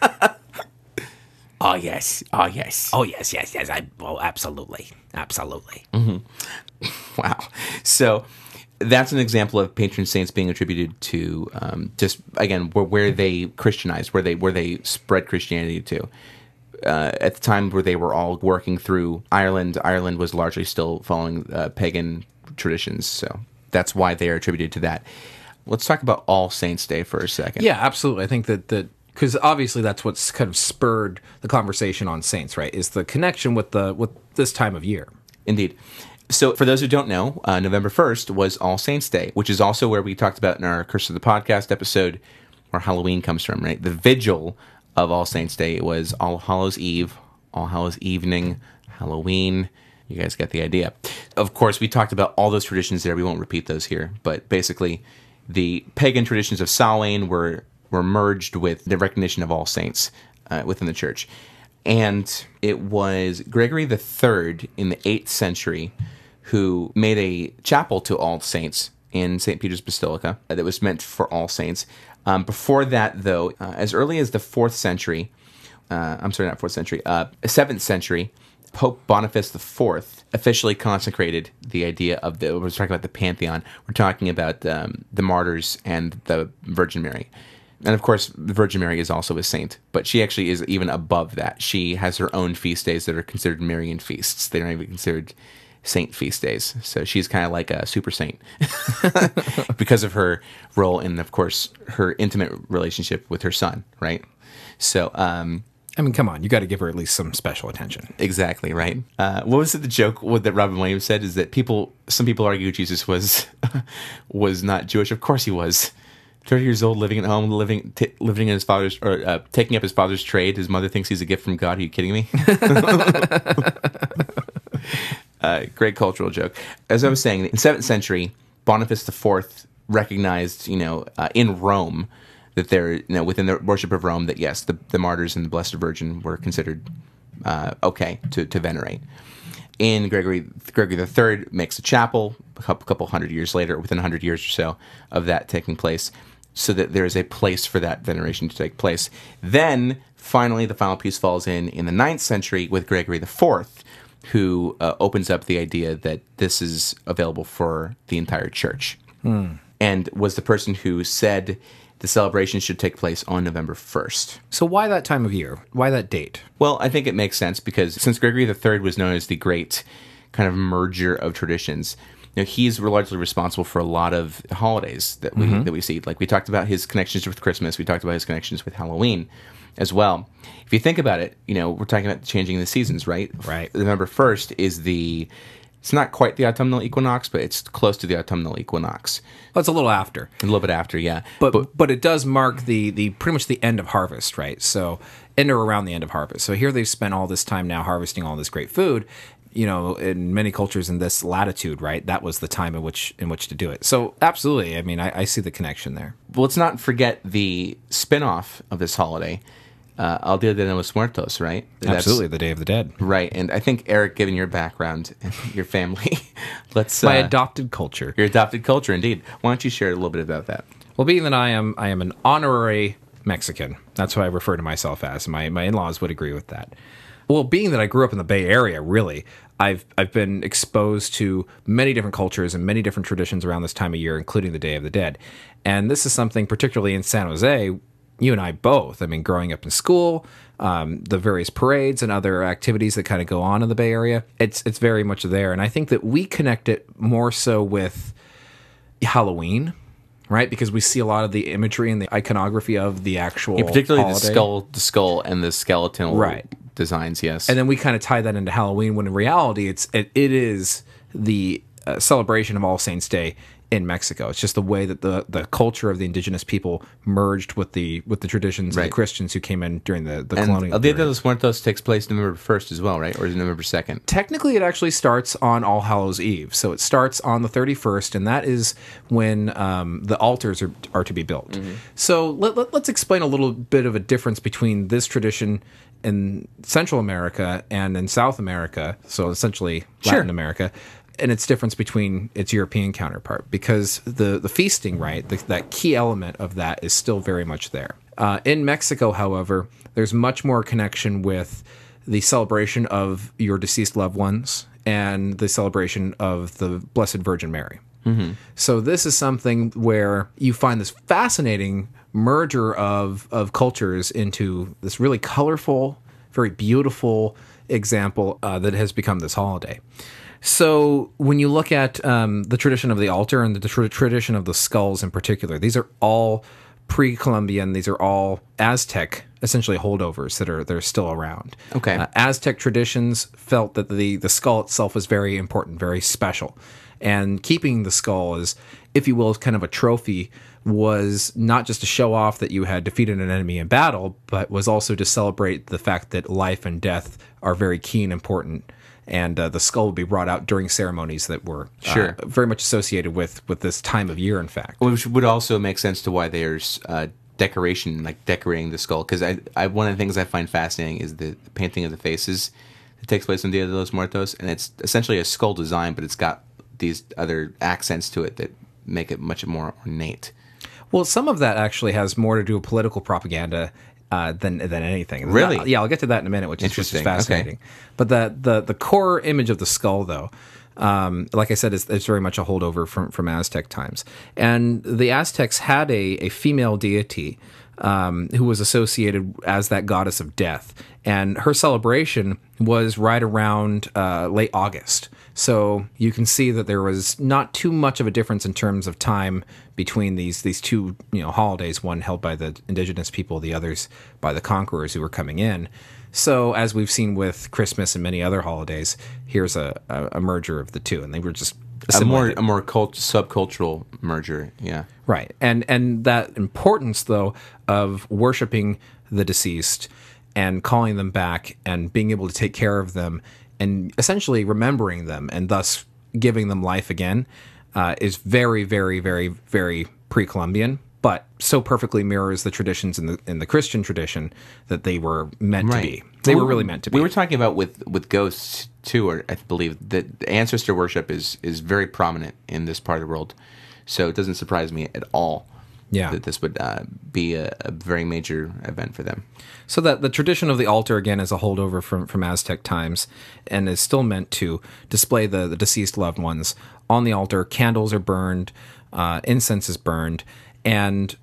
oh yes oh yes oh yes, yes, yes. I oh absolutely, absolutely. Wow. So that's an example of patron saints being attributed to um, just again where, where they Christianized, where they where they spread Christianity to. Uh, at the time where they were all working through Ireland, Ireland was largely still following uh, pagan traditions, so that's why they are attributed to that. Let's talk about All Saints Day for a second. Yeah, absolutely. I think that that because obviously that's what's kind of spurred the conversation on saints, right? Is the connection with the with this time of year. Indeed. So, for those who don't know, uh, November 1st was All Saints Day, which is also where we talked about in our Curse of the Podcast episode where Halloween comes from, right? The vigil of All Saints Day was All Hallows Eve, All Hallows Evening, Halloween. You guys get the idea. Of course, we talked about all those traditions there. We won't repeat those here, but basically, the pagan traditions of Samhain were were merged with the recognition of all saints uh, within the church and it was Gregory Third in the eighth century who made a chapel to all saints in St. Peter's Basilica that was meant for all saints. Um, before that, though, uh, as early as the fourth century, uh, I'm sorry, not fourth century, uh, seventh century, Pope Boniface IV officially consecrated the idea of the. We're talking about the pantheon. We're talking about um, the martyrs and the Virgin Mary. And of course, the Virgin Mary is also a saint, but she actually is even above that. She has her own feast days that are considered Marian feasts. They're not even considered saint feast days. So she's kind of like a super saint because of her role and, of course, her intimate relationship with her son, right? So, um, I mean, come on, you got to give her at least some special attention. Exactly right. Uh, what was it? The joke what, that Robin Williams said is that people, some people argue Jesus was was not Jewish. Of course he was. Thirty years old, living at home, living t- living in his father's or uh, taking up his father's trade. His mother thinks he's a gift from God. Are you kidding me? uh, great cultural joke. As I was saying, in seventh century, Boniface IV recognized, you know, uh, in Rome that there, you know, within the worship of Rome, that yes, the, the martyrs and the Blessed Virgin were considered uh, okay to, to venerate. In Gregory Gregory III makes a chapel a couple, couple hundred years later, within hundred years or so of that taking place, so that there is a place for that veneration to take place. Then finally, the final piece falls in in the ninth century with Gregory IV, who uh, opens up the idea that this is available for the entire church, and was the person who said the celebration should take place on November first. So why that time of year? Why that date? Well, I think it makes sense because since Gregory III was known as the great kind of merger of traditions, you know, he's largely responsible for a lot of holidays that we mm-hmm. that we see. Like we talked about his connections with Christmas, we talked about his connections with Halloween as well. If you think about it, you know, we're talking about changing the seasons, right? Right. November first is the it's not quite the autumnal equinox, but it's close to the autumnal equinox. Well, it's a little after, A little bit after, yeah. but but, it does mark the the pretty much the end of harvest, right? So end or around the end of harvest. So here they've spent all this time now harvesting all this great food. You know, in many cultures in this latitude, right? That was the time in which in which to do it. So absolutely, I mean, I, I see the connection there. Well, let's not forget the spin-off of this holiday, uh, El Dia de los Muertos, right? That's- Absolutely, the Day of the Dead. Right, and I think Eric, given your background and your family, let's My uh, adopted culture. your adopted culture, indeed. Why don't you share a little bit about that? Well, being that I am, I am an honorary Mexican. That's what I refer to myself as. My my in laws would agree with that. Well, being that I grew up in the Bay Area, really, I've I've been exposed to many different cultures and many different traditions around this time of year, including the Day of the Dead. And this is something, particularly in San Jose, you and I both. I mean, growing up in school, um, the various parades and other activities that kind of go on in the Bay Area, it's it's very much there. And I think that we connect it more so with Halloween, right? Because we see a lot of the imagery and the iconography of the actual, Particularly the skull, the skull, and the skeletal Right. Designs. Yes, and then we kind of tie that into Halloween. When in reality, it's it, it is the uh, celebration of All Saints Day in Mexico. It's just the way that the the culture of the indigenous people merged with the with the traditions of the Christians who came in during the the and colonial. Dia de los Muertos takes place November first as well, right? Or is it November second? technically it actually starts on all hallows eve so it starts on the 31st and that is when um, the altars are, are to be built so let, let, us explain a little bit of a difference between this tradition in central america and in south america so essentially Sure. latin america and its difference between its european counterpart because the, the feasting right the, that key element of that is still very much there uh, in mexico however there's much more connection with the celebration of your deceased loved ones and the celebration of the Blessed Virgin Mary. So this is something where you find this fascinating merger of of cultures into this really colorful, very beautiful example uh, that has become this holiday. So when you look at um, the tradition of the altar and the tr- tradition of the skulls in particular, these are all pre-Columbian. These are all Aztec, essentially holdovers that are that are still around. Okay. Uh, Aztec traditions felt that the the skull itself was very important, very special, and keeping the skull is, if you will, kind of a trophy was not just to show off that you had defeated an enemy in battle, but was also to celebrate the fact that life and death are very key and important. And uh, the skull would be brought out during ceremonies that were uh, Sure. very much associated with with this time of year. In fact, Which would also make sense to why there's uh, decoration, like decorating the skull. Because I, I, one of the things I find fascinating is the painting of the faces that takes place on Dia de los Muertos, and it's essentially a skull design, but it's got these other accents to it that make it much more ornate. Well, some of that actually has more to do with political propaganda uh, than than anything. Really? Yeah, I'll get to that in a minute, which is just Interesting. fascinating. But the, the the core image of the skull, though, um, like I said, it's, is very much a holdover from from Aztec times. And the Aztecs had a, a female deity um, who was associated as that goddess of death. And her celebration was right around uh, late August. So you can see that there was not too much of a difference in terms of time between these these two you know holidays, one held by the indigenous people, the others by the conquerors who were coming in. So as we've seen with Christmas and many other holidays, here's a, a, a merger of the two, and they were just A more a more cult- subcultural merger. Yeah. Right. And and that importance though of worshiping the deceased and calling them back and being able to take care of them and essentially remembering them and thus giving them life again uh, is very very very very pre-Columbian but so perfectly mirrors the traditions in the in the Christian tradition that they were meant to be. They were really meant to be. We were talking about with with ghosts too, or I believe that ancestor worship is is very prominent in this part of the world. So it doesn't surprise me at all. Yeah. that this would uh, be a, a very major event for them. So that the tradition of the altar again is a holdover from, from Aztec times and is still meant to display the, the deceased loved ones on the altar. Candles are burned, uh, incense is burned, and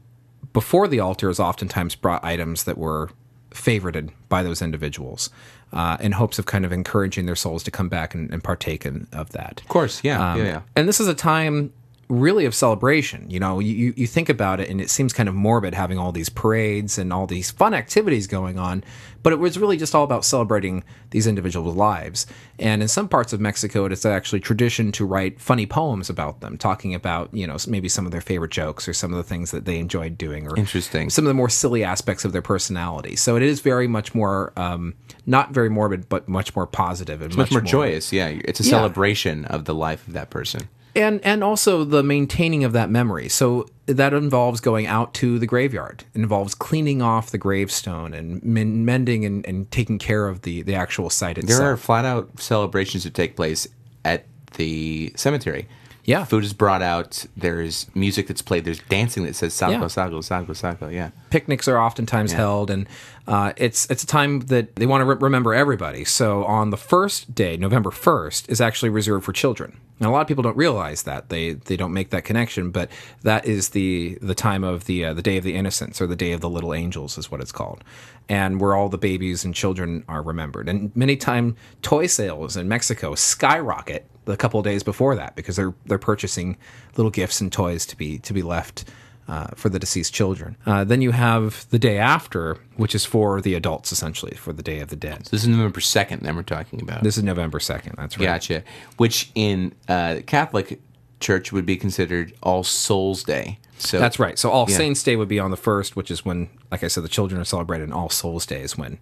before the altar is oftentimes brought items that were favorited by those individuals uh, in hopes of kind of encouraging their souls to come back and, and partake in, of that. Of course, yeah, Um, yeah, yeah. And this is a time really of celebration. You know, you, you think about it and it seems kind of morbid having all these parades and all these fun activities going on, but it was really just all about celebrating these individuals' lives. And in some parts of Mexico, it's actually tradition to write funny poems about them, talking about, you know, maybe some of their favorite jokes or some of the things that they enjoyed doing or Interesting. some of the more silly aspects of their personality. So it is very much more, um, not very morbid, but much more positive and Much more joyous, yeah. It's a Yeah. celebration of the life of that person. And and also the maintaining of that memory. So that involves going out to the graveyard. It involves cleaning off the gravestone and men- mending and, and taking care of the the actual site itself There are flat out celebrations that take place at the cemetery. Yeah. Food is brought out. There's music that's played. There's dancing that says Salgo, Yeah. Salgo, Salgo, Salgo. Yeah. picnics are oftentimes held and uh, it's it's a time that they want to re- remember everybody so on the first day november 1st is actually reserved for children and a lot of people don't realize that they they don't make that connection but that is the the time of the uh, the day of the innocents or the day of the little angels is what it's called and where all the babies and children are remembered and many time toy sales in mexico skyrocket a couple of days before that because they're they're purchasing little gifts and toys to be to be left uh, for the deceased children. Uh, then you have the day after, which is for the adults, essentially, for the Day of the Dead. So This is November 2nd that we're talking about. This is November 2nd. That's right. Gotcha. Which in uh, Catholic Church would be considered All Souls Day. So That's right. So All Yeah. Saints Day would be on the 1st, which is when, like I said, the children are celebrated, and All Souls Day is when.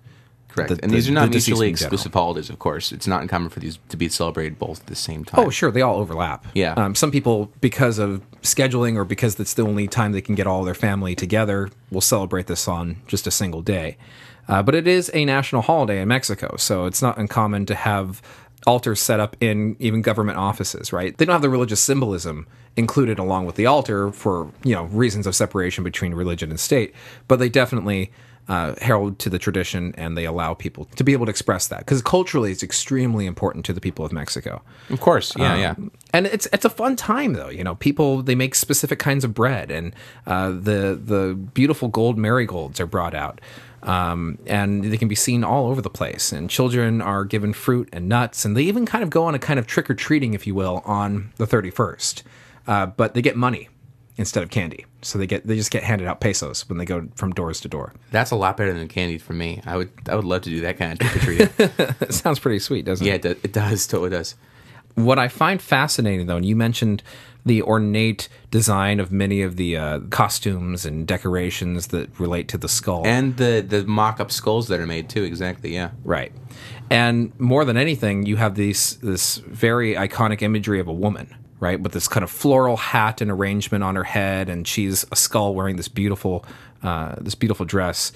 Correct. the- and the- these are not deceased mutually general. exclusive holidays, of course. It's not uncommon for these to be celebrated both at the same time. Oh, sure. They all overlap. Yeah. Um, some people, because of scheduling or because that's the only time they can get all their family together, will celebrate this on just a single day. Uh, but it is a national holiday in Mexico, so it's not uncommon to have altars set up in even government offices, right? They don't have the religious symbolism included along with the altar for, you know, reasons of separation between religion and state, but they definitely uh, herald to the tradition and they allow people to be able to express that because culturally it's extremely important to the people of Mexico. Of course. Yeah, Um, yeah. And it's it's a fun time though. You know, people they make specific kinds of bread, and uh, the the beautiful gold marigolds are brought out, um, and they can be seen all over the place. And children are given fruit and nuts, and they even kind of go on a kind of trick or treating, if you will, on the thirty first. Uh, but they get money instead of candy, so they get they just get handed out pesos when they go from doors to door. That's a lot better than candy for me. I would I would love to do that kind of trick or treat. It sounds pretty sweet, doesn't yeah, it? does, it does. Totally does. What I find fascinating, though, and you mentioned the ornate design of many of the uh, costumes and decorations that relate to the skull. And the the mock up skulls that are made too. Exactly. Yeah. right. And more than anything, you have these this very iconic imagery of a woman, right, with this kind of floral hat and arrangement on her head, and she's a skull wearing this beautiful uh, this beautiful dress.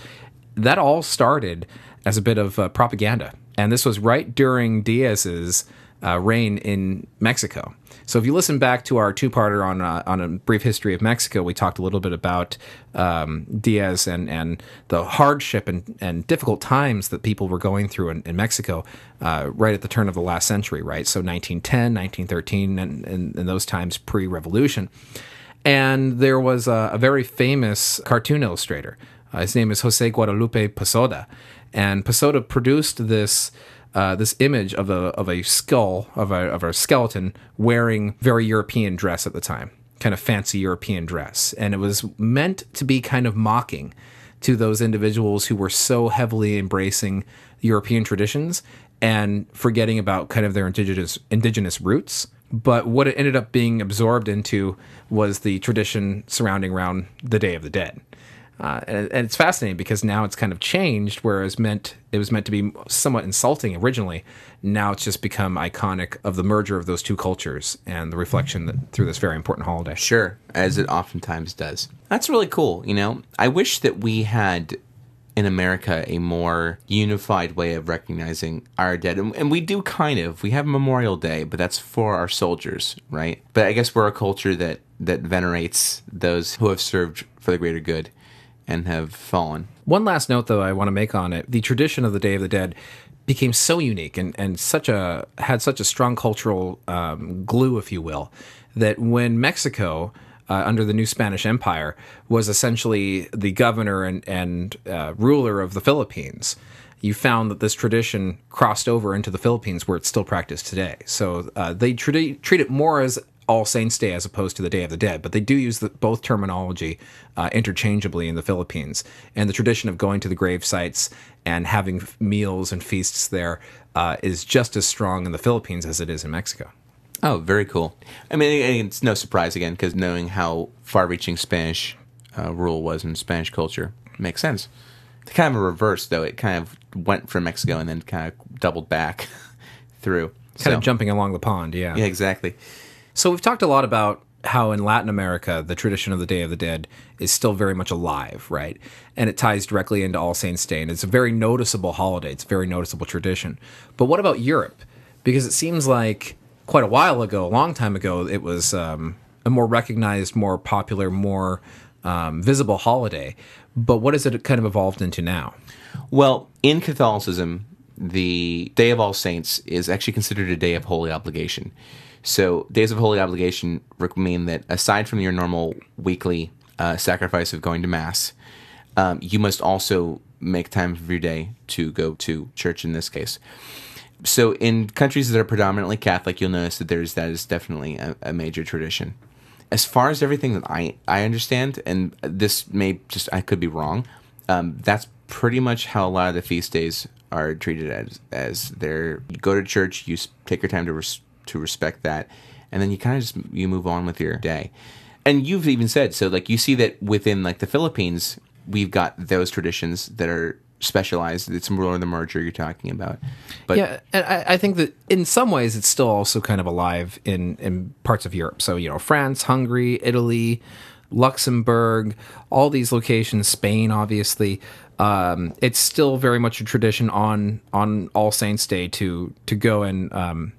That all started as a bit of uh, propaganda, and this was right during Diaz's uh, reign in Mexico. So if you listen back to our two-parter on uh, on a brief history of Mexico, we talked a little bit about um, Diaz and and the hardship and, and difficult times that people were going through in, in Mexico uh, right at the turn of the last century, right? So 1910, 1913, and, and, and those times pre-revolution. And there was a, a very famous cartoon illustrator Uh, his name is Jose Guadalupe Posada, and Posada produced this uh, this image of a of a skull of a of a skeleton wearing very European dress at the time, kind of fancy European dress, and it was meant to be kind of mocking to those individuals who were so heavily embracing European traditions and forgetting about kind of their indigenous indigenous roots. But what it ended up being absorbed into was the tradition surrounding around the Day of the Dead. Uh, and, and it's fascinating because now it's kind of changed, whereas meant it was meant to be somewhat insulting originally. Now it's just become iconic of the merger of those two cultures and the reflection that through this very important holiday. Sure, as it oftentimes does. That's really cool. You know, I wish that we had in America a more unified way of recognizing our dead. And, and we do kind of. We have Memorial Day, but that's for our soldiers, right? But I guess we're a culture that, that venerates those who have served for the greater good and have fallen. One last note, though, I want to make on it: the tradition of the Day of the Dead became so unique and, and such a had such a strong cultural um, glue, if you will, that when Mexico. Uh, under the new Spanish Empire, was essentially the governor and, and uh, ruler of the Philippines. You found that this tradition crossed over into the Philippines, where it's still practiced today. So uh, they treat, treat it more as all Saints Day as opposed to the Day of the Dead, but they do use the, both terminology uh, interchangeably in the Philippines. And the tradition of going to the grave sites and having f- meals and feasts there uh, is just as strong in the Philippines as it is in Mexico. Oh, very cool. I mean, it's no surprise again because knowing how far-reaching Spanish uh, rule was in Spanish culture makes sense. It's kind of a reverse, though. It kind of went from Mexico and then kind of doubled back through. Kind So- of jumping along the pond, yeah. Yeah, exactly. So we've talked a lot about how in Latin America the tradition of the Day of the Dead is still very much alive, right? And it ties directly into All Saints Day, and it's a very noticeable holiday. It's a very noticeable tradition. But what about Europe? Because it seems like quite a while ago, a long time ago, it was um, a more recognized, more popular, more um, visible holiday. But what has it kind of evolved into now? Well, in Catholicism, the Day of All Saints is actually considered a day of holy obligation. So, days of holy obligation mean that aside from your normal weekly uh, sacrifice of going to Mass, um, you must also make time of your day to go to church in this case. So, in countries that are predominantly Catholic, you'll notice that there's that is definitely a, a major tradition. As far as everything that I, I understand, and this may just, I could be wrong, um, that's pretty much how a lot of the feast days are treated as. As they're, you go to church, you take your time to, res, to respect that, and then you kind of just, you move on with your day. And you've even said, so like you see that within like the Philippines, we've got those traditions that are specialized. It's more the merger you're talking about. But yeah, and I, I think that in some ways it's still also kind of alive in in parts of Europe. So you know, France, Hungary, Italy, Luxembourg, all these locations, Spain, obviously. Um, it's still very much a tradition on on All Saints Day to to go and um,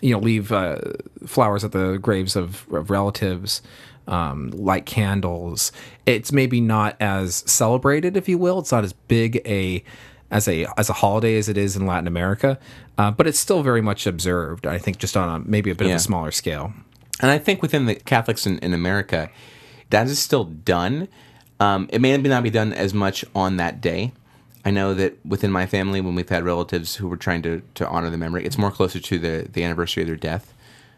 you know leave uh, flowers at the graves of, of relatives um, light candles it's maybe not as celebrated if you will it's not as big a as a as a holiday as it is in latin america uh, but it's still very much observed i think just on a maybe a bit of a smaller scale And I think within the Catholics in, in America, that is still done. Um, it may not be done as much on that day. I know that within my family, when we've had relatives who were trying to, to honor the memory, it's more closer to the, the anniversary of their death,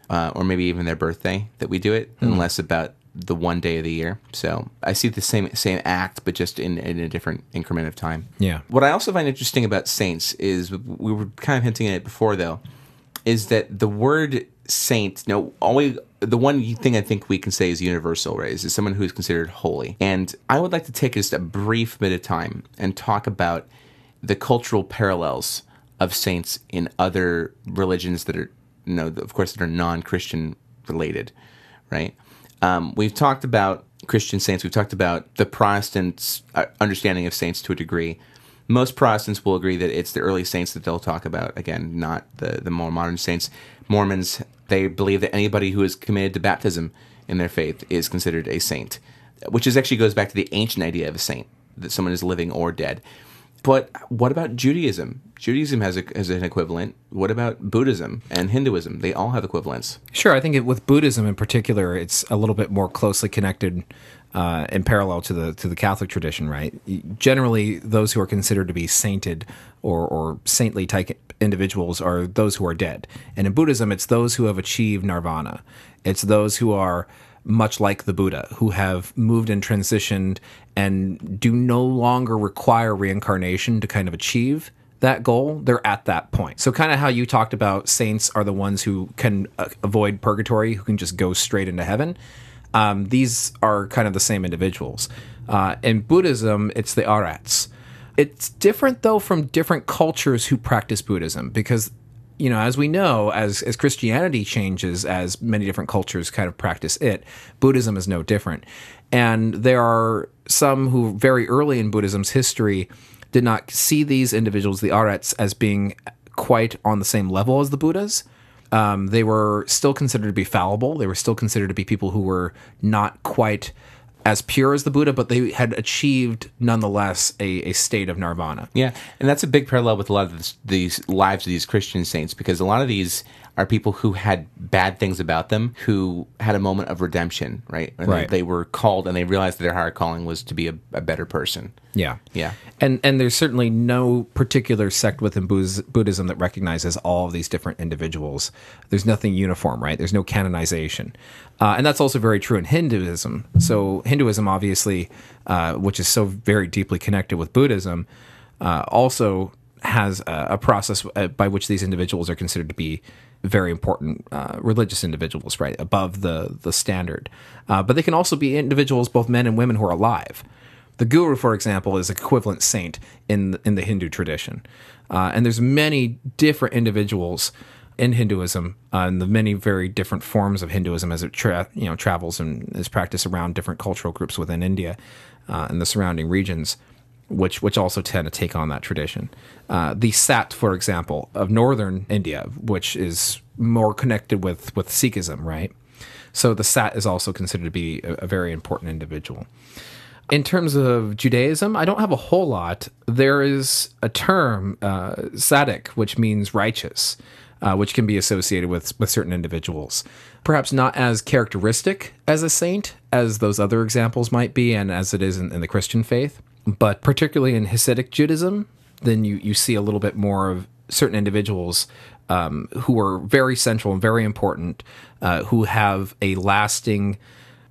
uh, or maybe even their birthday that we do it, and less about the one day of the year. So I see the same same act, but just in, in a different increment of time. Yeah. What I also find interesting about saints is we were kind of hinting at it before, though, is that the word saint, no, always the one thing I think we can say is universal, right? Is, someone who is considered holy. And I would like to take just a brief bit of time and talk about the cultural parallels of saints in other religions that are, you know, of course, that are non-Christian related, right? Um, we've talked about Christian saints. We've talked about the Protestants' uh, understanding of saints to a degree. Most Protestants will agree that it's the early saints that they'll talk about. Again, not the, the more modern saints. Mormons, they believe that anybody who is committed to baptism in their faith is considered a saint, which is actually goes back to the ancient idea of a saint, that someone is living or dead. But what about Judaism? Judaism has, a, has an equivalent. What about Buddhism and Hinduism? They all have equivalents. Sure, I think it, with Buddhism in particular, it's a little bit more closely connected uh, in parallel to the to the Catholic tradition, right? Generally, those who are considered to be sainted or, or saintly type individuals are those who are dead, and in Buddhism, it's those who have achieved nirvana. It's those who are much like the Buddha, who have moved and transitioned and do no longer require reincarnation to kind of achieve that goal, they're at that point. So, kind of how you talked about saints are the ones who can uh, avoid purgatory, who can just go straight into heaven. Um, these are kind of the same individuals. Uh, in Buddhism, it's the arhats. It's different though from different cultures who practice Buddhism because you know, as we know, as as Christianity changes, as many different cultures kind of practice it, Buddhism is no different. And there are some who very early in Buddhism's history did not see these individuals, the arhats, as being quite on the same level as the Buddhas. Um, they were still considered to be fallible. They were still considered to be people who were not quite as pure as the Buddha, but they had achieved nonetheless a, a state of nirvana. Yeah, and that's a big parallel with a lot of this, these lives of these Christian saints because a lot of these are people who had bad things about them who had a moment of redemption, right? And Right. They, they were called and they realized that their higher calling was to be a, a better person. Yeah. Yeah. And and there's certainly no particular sect within Buddhism that recognizes all of these different individuals. There's nothing uniform, right? There's no canonization. Uh, and that's also very true in Hinduism. So Hinduism, obviously, uh, which is so very deeply connected with Buddhism, uh, also has a, a process uh, by which these individuals are considered to be very important uh, religious individuals, right, above the the standard. Uh, but they can also be individuals, both men and women, who are alive. The guru, for example, is equivalent saint in in the Hindu tradition, uh, and there's many different individuals in Hinduism uh, and the many very different forms of Hinduism as it tra- you know travels and is practiced around different cultural groups within India uh, and the surrounding regions, which which also tend to take on that tradition. Uh, the Sat, for example, of northern India, which is more connected with with Sikhism, right? So the Sat is also considered to be a, a very important individual. In terms of Judaism, I don't have a whole lot. There is a term, uh, Sadik, which means righteous, uh, which can be associated with, with certain individuals. Perhaps not as characteristic as a saint as those other examples might be, and as it is in, in the Christian faith. But particularly in Hasidic Judaism, then you, you see a little bit more of certain individuals um, who are very central and very important, uh, who have a lasting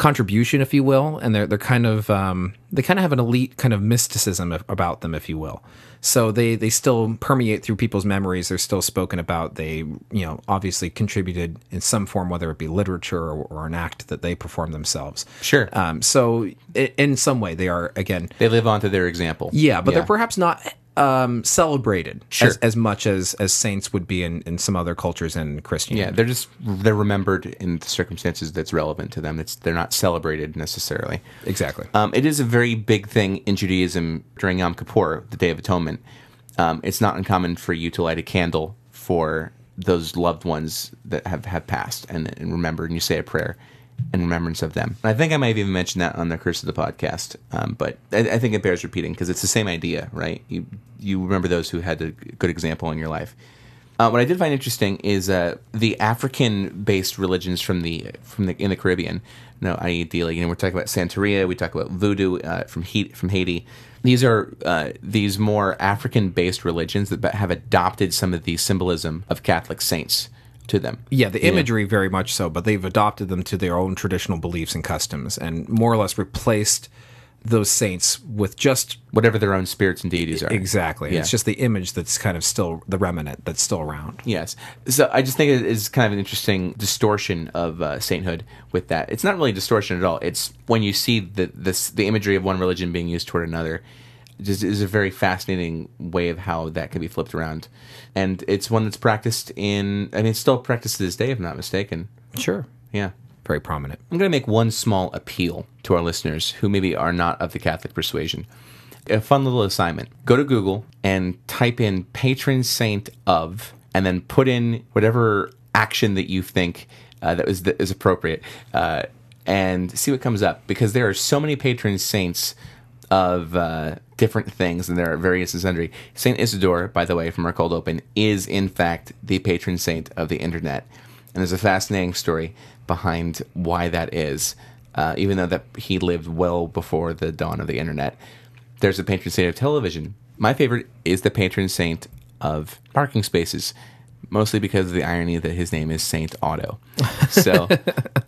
contribution, if you will, and they're they're kind of um, they kind of have an elite kind of mysticism about them, if you will. So they they still permeate through people's memories. They're still spoken about. They you know obviously contributed in some form, whether it be literature or, or an act that they perform themselves. Sure. Um, so in some way, they are again They live on to their example. yeah, but they're perhaps not um, celebrated Sure. as, as much as as saints would be in, in some other cultures and Christianity. Yeah, they're just they're remembered in the circumstances that's relevant to them. It's they're not celebrated necessarily. exactly. Um, it is a very big thing in Judaism during Yom Kippur, the Day of Atonement. Um, it's not uncommon for you to light a candle for those loved ones that have, have passed and, and remembered, and you say a prayer in remembrance of them. And I think I might have even mentioned that on the Curse of the podcast, um, but I, I think it bears repeating because it's the same idea, right? You you remember those who had a good example in your life. Uh, what I did find interesting is uh, the African-based religions from the from the in the Caribbean. No, i.e., dealing. You know, we're talking about Santeria. We talk about voodoo uh, from he- from Haiti. These are uh, these more African-based religions that have adopted some of the symbolism of Catholic saints to them. Yeah, the imagery very much so, but they've adopted them to their own traditional beliefs and customs and more or less replaced those saints with just Whatever their own spirits and deities are. exactly. Yeah. It's just the image that's kind of still the remnant that's still around. Yes. So I just think it is kind of an interesting distortion of uh, sainthood with that. It's not really a distortion at all. It's when you see the this the imagery of one religion being used toward another. Just is a very fascinating way of how that can be flipped around, and it's one that's practiced in. I mean, it's still practiced to this day, if I'm not mistaken. Sure. Yeah. Very prominent. I'm going to make one small appeal to our listeners who maybe are not of the Catholic persuasion. A fun little assignment. Go to Google and type in patron saint of, and then put in whatever action that you think uh, that is, that is appropriate, uh, and see what comes up. Because there are so many patron saints of uh, different things, and there are various and sundry. Saint Isidore, by the way, from our cold open, is in fact the patron saint of the internet, and there's a fascinating story behind why that is. Uh, even though that he lived well before the dawn of the internet, there's a patron saint of television. My favorite is the patron saint of parking spaces, mostly because of the irony that his name is Saint Otto. So.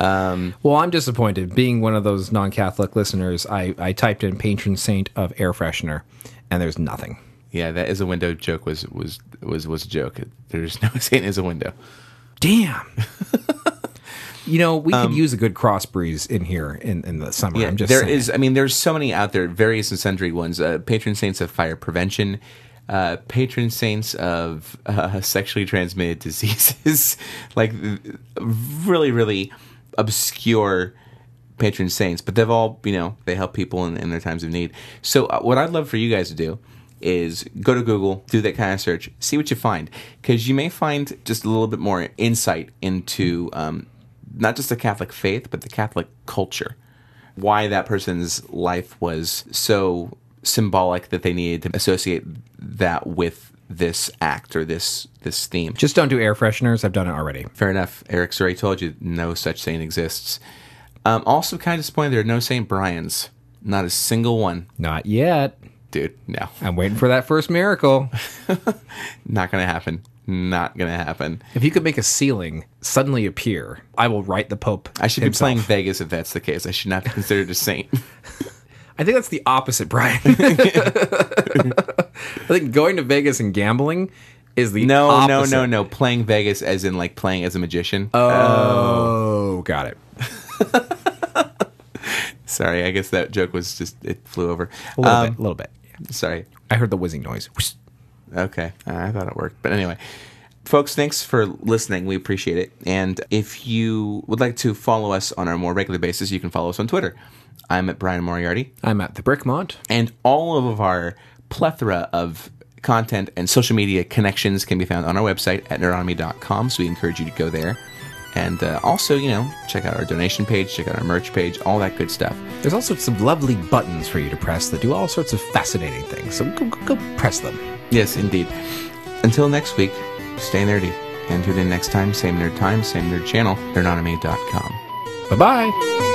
Well, I'm disappointed. Being one of those non-Catholic listeners, I, I typed in patron saint of air freshener, and there's nothing. Yeah, that is a window joke was was was was a joke. There's no Saint is a window. Damn. you know, we could use a good cross breeze in here in, in the summer. Yeah, I'm just there is. I mean, there's so many out there, various and sundry ones. Uh, patron saints of fire prevention, uh, patron saints of uh, sexually transmitted diseases, like really, really obscure patron saints. But they've all, you know, they help people in, in their times of need. So, uh, what I'd love for you guys to do is go to Google, do that kind of search, see what you find, because you may find just a little bit more insight into um, not just the Catholic faith, but the Catholic culture. Why that person's life was so symbolic that they needed to associate that with this act or this this theme. Just don't do air fresheners. I've done it already. Fair enough. Eric's already told you no such saint exists. Um, also, kind of disappointed there are no Saint Bryan's. Not a single one, Not yet. dude. No, I'm waiting for that first miracle. not gonna happen. Not gonna happen. If you could make a ceiling suddenly appear, I will write the Pope. I should himself. be playing Vegas if that's the case. I should not be considered a saint. I think that's the opposite, Bryan. I think going to Vegas and gambling is the No, opposite. no, no, no. Playing Vegas as in like playing as a magician. Oh, got it. Sorry, I guess that joke was just it flew over. A little Um, bit. A little bit. Sorry. I heard the whizzing noise. Okay, I thought it worked, but anyway. Folks, thanks for listening. We appreciate it. And if you would like to follow us on a more regular basis, you can follow us on Twitter. I'm at Bryan Moriarty. I'm at the Brickmont. And all of our plethora of content and social media connections can be found on our website at nerdonomy.com. So we encourage you to go there. And uh, also, you know, check out our donation page, check out our merch page, all that good stuff. There's all sorts of lovely buttons for you to press that do all sorts of fascinating things. So go, go, go press them. Yes, indeed. Until next week, stay nerdy. And tune in next time, same nerd time, same nerd channel, nerdonomy.com. Bye bye.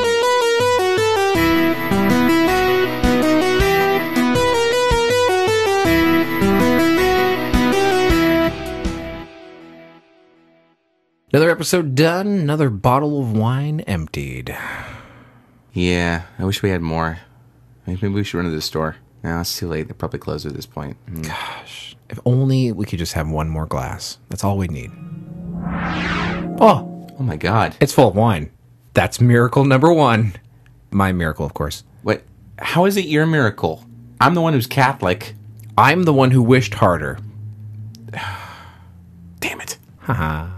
Another episode done, another bottle of wine emptied. Yeah, I wish we had more. Maybe we should run to the store. No, it's too late. They're probably closed at this point. Mm. Gosh, if only we could just have one more glass. That's all we need. Oh, Oh my god. it's full of wine. That's miracle number one. My miracle, of course. What? How is it your miracle? I'm the one who's Catholic. I'm the one who wished harder. Damn it. Haha.